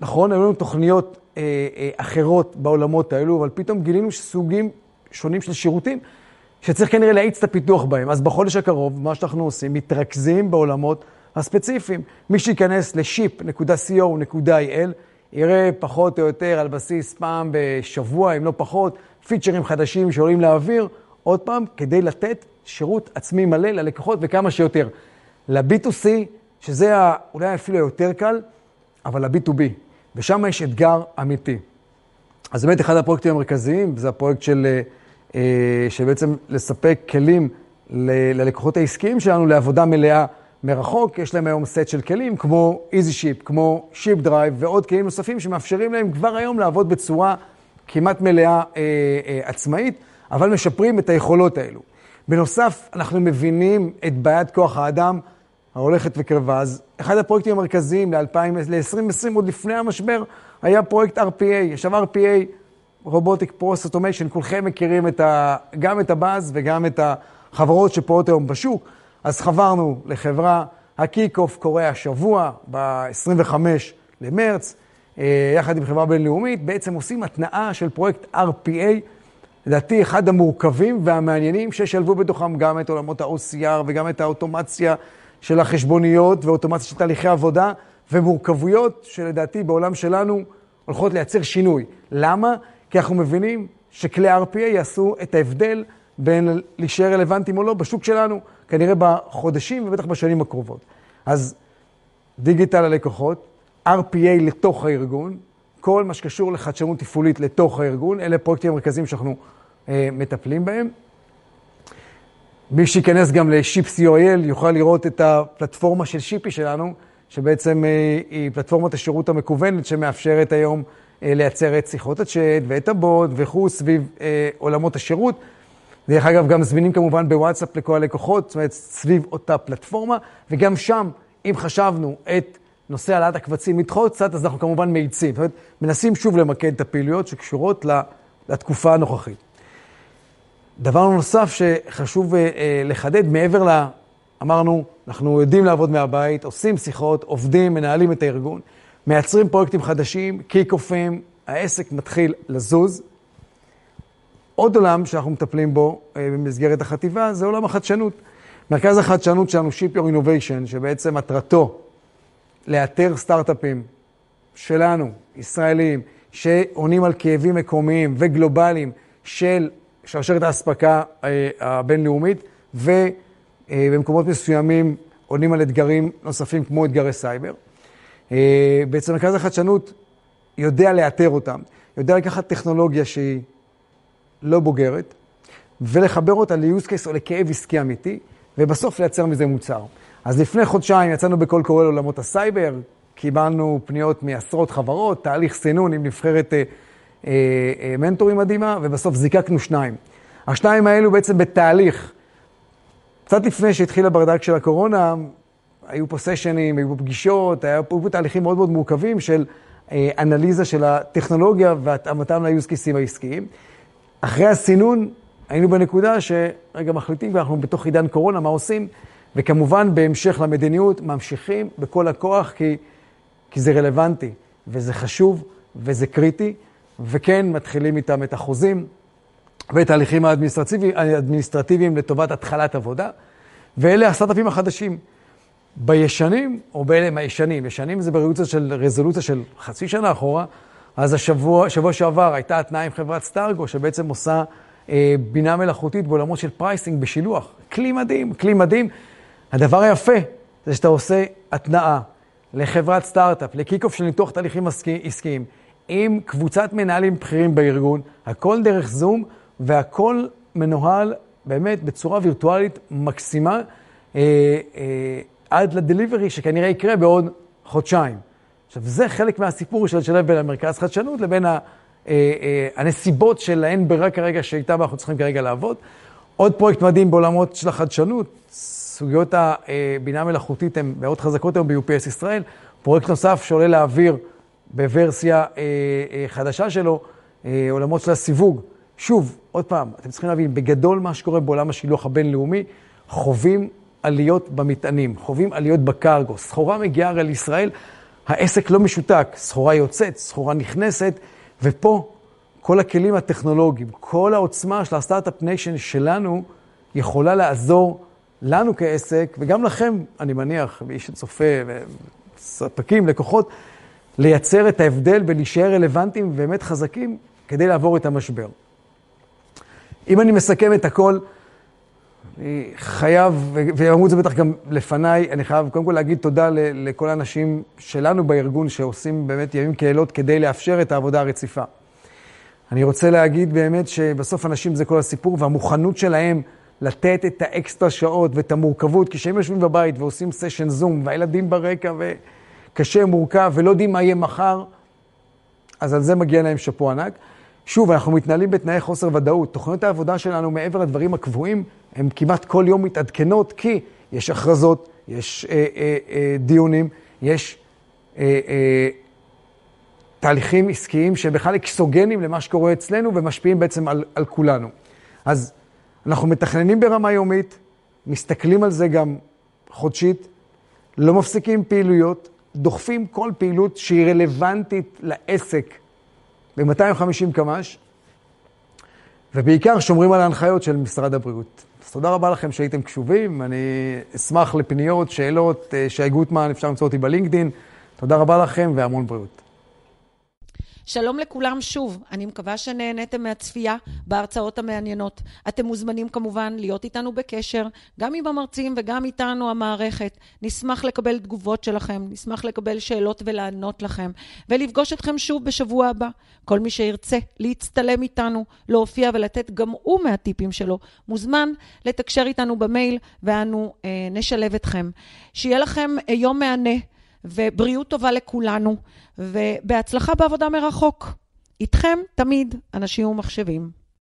נכון, היו לנו תוכניות אה, אה, אחרות בעולמות האלו, אבל פתאום גילינו סוגים שונים של שירותים שצריך כנראה להאיץ את הפיתוח בהם. אז בחודש הקרוב, מה שאנחנו עושים, מתרכזים בעולמות הספציפיים. מי שייכנס ל-ship.co.il, יראה פחות או יותר על בסיס פעם בשבוע, אם לא פחות, פיצ'רים חדשים שעולים לאוויר, עוד פעם, כדי לתת שירות עצמי מלא ללקוחות וכמה שיותר. ל-B2C, שזה אולי אפילו יותר קל, אבל ל-B2B. ושם יש אתגר אמיתי. אז באמת אחד הפרויקטים המרכזיים, זה הפרויקט של, אה, של בעצם לספק כלים ללקוחות העסקיים שלנו לעבודה מלאה מרחוק. יש להם היום סט של כלים כמו EasyShip, כמו Ship Drive ועוד כלים נוספים שמאפשרים להם כבר היום לעבוד בצורה כמעט מלאה אה, אה, עצמאית, אבל משפרים את היכולות האלו. בנוסף, אנחנו מבינים את בעיית כוח האדם ההולכת וקרבה. אז אחד הפרויקטים המרכזיים ל-2020, עוד לפני המשבר, היה פרויקט RPA. עכשיו RPA, Robotic Process Automation, כולכם מכירים את ה, גם את הבאז וגם את החברות שפועלות היום בשוק. אז חברנו לחברה, ה kick-off קורה השבוע, ב-25 למרץ, אה, יחד עם חברה בינלאומית, בעצם עושים התנעה של פרויקט RPA, לדעתי אחד המורכבים והמעניינים, שישלבו בתוכם גם את עולמות ה-OCR וגם את האוטומציה של החשבוניות ואוטומציה של תהליכי עבודה, ומורכבויות שלדעתי בעולם שלנו הולכות לייצר שינוי. למה? כי אנחנו מבינים שכלי RPA יעשו את ההבדל בין להישאר רלוונטיים או לא בשוק שלנו, כנראה בחודשים ובטח בשנים הקרובות. אז דיגיטל ללקוחות, RPA לתוך הארגון, כל מה שקשור לחדשנות תפעולית לתוך הארגון, אלה הפרויקטים המרכזיים שאנחנו אה, מטפלים בהם. מי שייכנס גם ל-Ship.co.il יוכל לראות את הפלטפורמה של שיפי שלנו, שבעצם אה, היא פלטפורמת השירות המקוונת שמאפשרת היום אה, לייצר את שיחות הצ'אט ואת הבוט וכו' סביב אה, עולמות השירות. דרך אגב, גם זמינים כמובן בוואטסאפ לכל הלקוחות, זאת אומרת, סביב אותה פלטפורמה, וגם שם, אם חשבנו את נושא העלאת הקבצים לדחות קצת, אז אנחנו כמובן מאיצים. זאת אומרת, מנסים שוב למקד את הפעילויות שקשורות לתקופה הנוכחית. דבר נוסף שחשוב אה, לחדד, מעבר ל... אמרנו, אנחנו יודעים לעבוד מהבית, עושים שיחות, עובדים, מנהלים את הארגון, מייצרים פרויקטים חדשים, קיק-אופים, העסק מתחיל לזוז. עוד עולם שאנחנו מטפלים בו אה, במסגרת החטיבה זה עולם החדשנות. מרכז החדשנות שלנו, Ship Your Innovation, שבעצם מטרתו לאתר סטארט-אפים שלנו, ישראלים, שעונים על כאבים מקומיים וגלובליים של שרשרת האספקה אה, הבינלאומית, ובמקומות מסוימים עונים על אתגרים נוספים כמו אתגרי סייבר. אה, בעצם מרכז החדשנות יודע לאתר אותם, יודע לקחת טכנולוגיה שהיא לא בוגרת, ולחבר אותה ל-use case או לכאב עסקי אמיתי, ובסוף לייצר מזה מוצר. אז לפני חודשיים יצאנו בקול קורא לעולמות הסייבר, קיבלנו פניות מעשרות חברות, תהליך סינון עם נבחרת אה, אה, אה, מנטורים מדהימה, ובסוף זיקקנו שניים. השניים האלו בעצם בתהליך. קצת לפני שהתחיל הברדק של הקורונה, היו פה סשנים, היו פה פגישות, היו פה, תהליכים מאוד מאוד מורכבים של אה, אנליזה של הטכנולוגיה והתאמתם cases העסקיים. אחרי הסינון, היינו בנקודה שרגע מחליטים, ואנחנו בתוך עידן קורונה, מה עושים? וכמובן, בהמשך למדיניות, ממשיכים בכל הכוח, כי, כי זה רלוונטי, וזה חשוב, וזה קריטי, וכן, מתחילים איתם את החוזים ואת ההליכים האדמיניסטרטיביים, האדמיניסטרטיביים לטובת התחלת עבודה, ואלה הסטארט-אפים החדשים. בישנים, או באלה הם הישנים, ישנים זה ברזולוציה של, רזולוציה של חצי שנה אחורה, אז השבוע, שבוע שעבר הייתה התנעה עם חברת סטארגו, שבעצם עושה אה, בינה מלאכותית בעולמות של pricing בשילוח. כלי מדהים, כלי מדהים. הדבר היפה זה שאתה עושה התנאה לחברת סטארט-אפ, לקיק-אוף של ניתוח תהליכים עסקיים, עם קבוצת מנהלים בכירים בארגון, הכל דרך זום, והכל מנוהל באמת בצורה וירטואלית מקסימה. אה, אה, עד לדליברי שכנראה יקרה בעוד חודשיים. עכשיו, זה חלק מהסיפור של לשלב בין המרכז חדשנות לבין ה, אה, אה, הנסיבות של האין ברירה כרגע שאיתם אנחנו צריכים כרגע לעבוד. עוד פרויקט מדהים בעולמות של החדשנות, סוגיות הבינה המלאכותית הן מאוד חזקות היום ב-UPS ישראל. פרויקט נוסף שעולה לאוויר בוורסיה אה, אה, חדשה שלו, אה, עולמות של הסיווג. שוב, עוד פעם, אתם צריכים להבין, בגדול מה שקורה בעולם השילוח הבינלאומי, חווים עליות במטענים, חווים עליות בקרגו. סחורה מגיעה הרי לישראל, העסק לא משותק, סחורה יוצאת, סחורה נכנסת, ופה כל הכלים הטכנולוגיים, כל העוצמה של ה start-up nation שלנו, יכולה לעזור לנו כעסק, וגם לכם, אני מניח, מי שצופה, ספקים, לקוחות, לייצר את ההבדל ולהישאר רלוונטיים ובאמת חזקים כדי לעבור את המשבר. אם אני מסכם את הכל, חייב, ואמרו את זה בטח גם לפניי, אני חייב קודם כל להגיד תודה לכל האנשים שלנו בארגון שעושים באמת ימים כלילות כדי לאפשר את העבודה הרציפה. אני רוצה להגיד באמת שבסוף אנשים זה כל הסיפור, והמוכנות שלהם לתת את האקסטרה שעות ואת המורכבות, כי כשהם יושבים בבית ועושים סשן זום, והילדים ברקע וקשה, מורכב, ולא יודעים מה יהיה מחר, אז על זה מגיע להם שאפו ענק. שוב, אנחנו מתנהלים בתנאי חוסר ודאות. תוכניות העבודה שלנו, מעבר לדברים הקבועים, הן כמעט כל יום מתעדכנות, כי יש הכרזות, יש אה, אה, אה, דיונים, יש אה, אה, תהליכים עסקיים שהם בכלל אקסוגנים למה שקורה אצלנו ומשפיעים בעצם על, על כולנו. אז אנחנו מתכננים ברמה יומית, מסתכלים על זה גם חודשית, לא מפסיקים פעילויות, דוחפים כל פעילות שהיא רלוונטית לעסק ב-250 קמ"ש, ובעיקר שומרים על ההנחיות של משרד הבריאות. אז תודה רבה לכם שהייתם קשובים, אני אשמח לפניות, שאלות, אה, שי גוטמן, אפשר למצוא אותי בלינקדין. תודה רבה לכם והמון בריאות. שלום לכולם שוב, אני מקווה שנהניתם מהצפייה בהרצאות המעניינות. אתם מוזמנים כמובן להיות איתנו בקשר, גם עם המרצים וגם איתנו המערכת. נשמח לקבל תגובות שלכם, נשמח לקבל שאלות ולענות לכם, ולפגוש אתכם שוב בשבוע הבא. כל מי שירצה להצטלם איתנו, להופיע ולתת גם הוא מהטיפים שלו, מוזמן לתקשר איתנו במייל ואנו אה, נשלב אתכם. שיהיה לכם אה, יום מהנה. ובריאות טובה לכולנו, ובהצלחה בעבודה מרחוק. איתכם תמיד אנשים ומחשבים.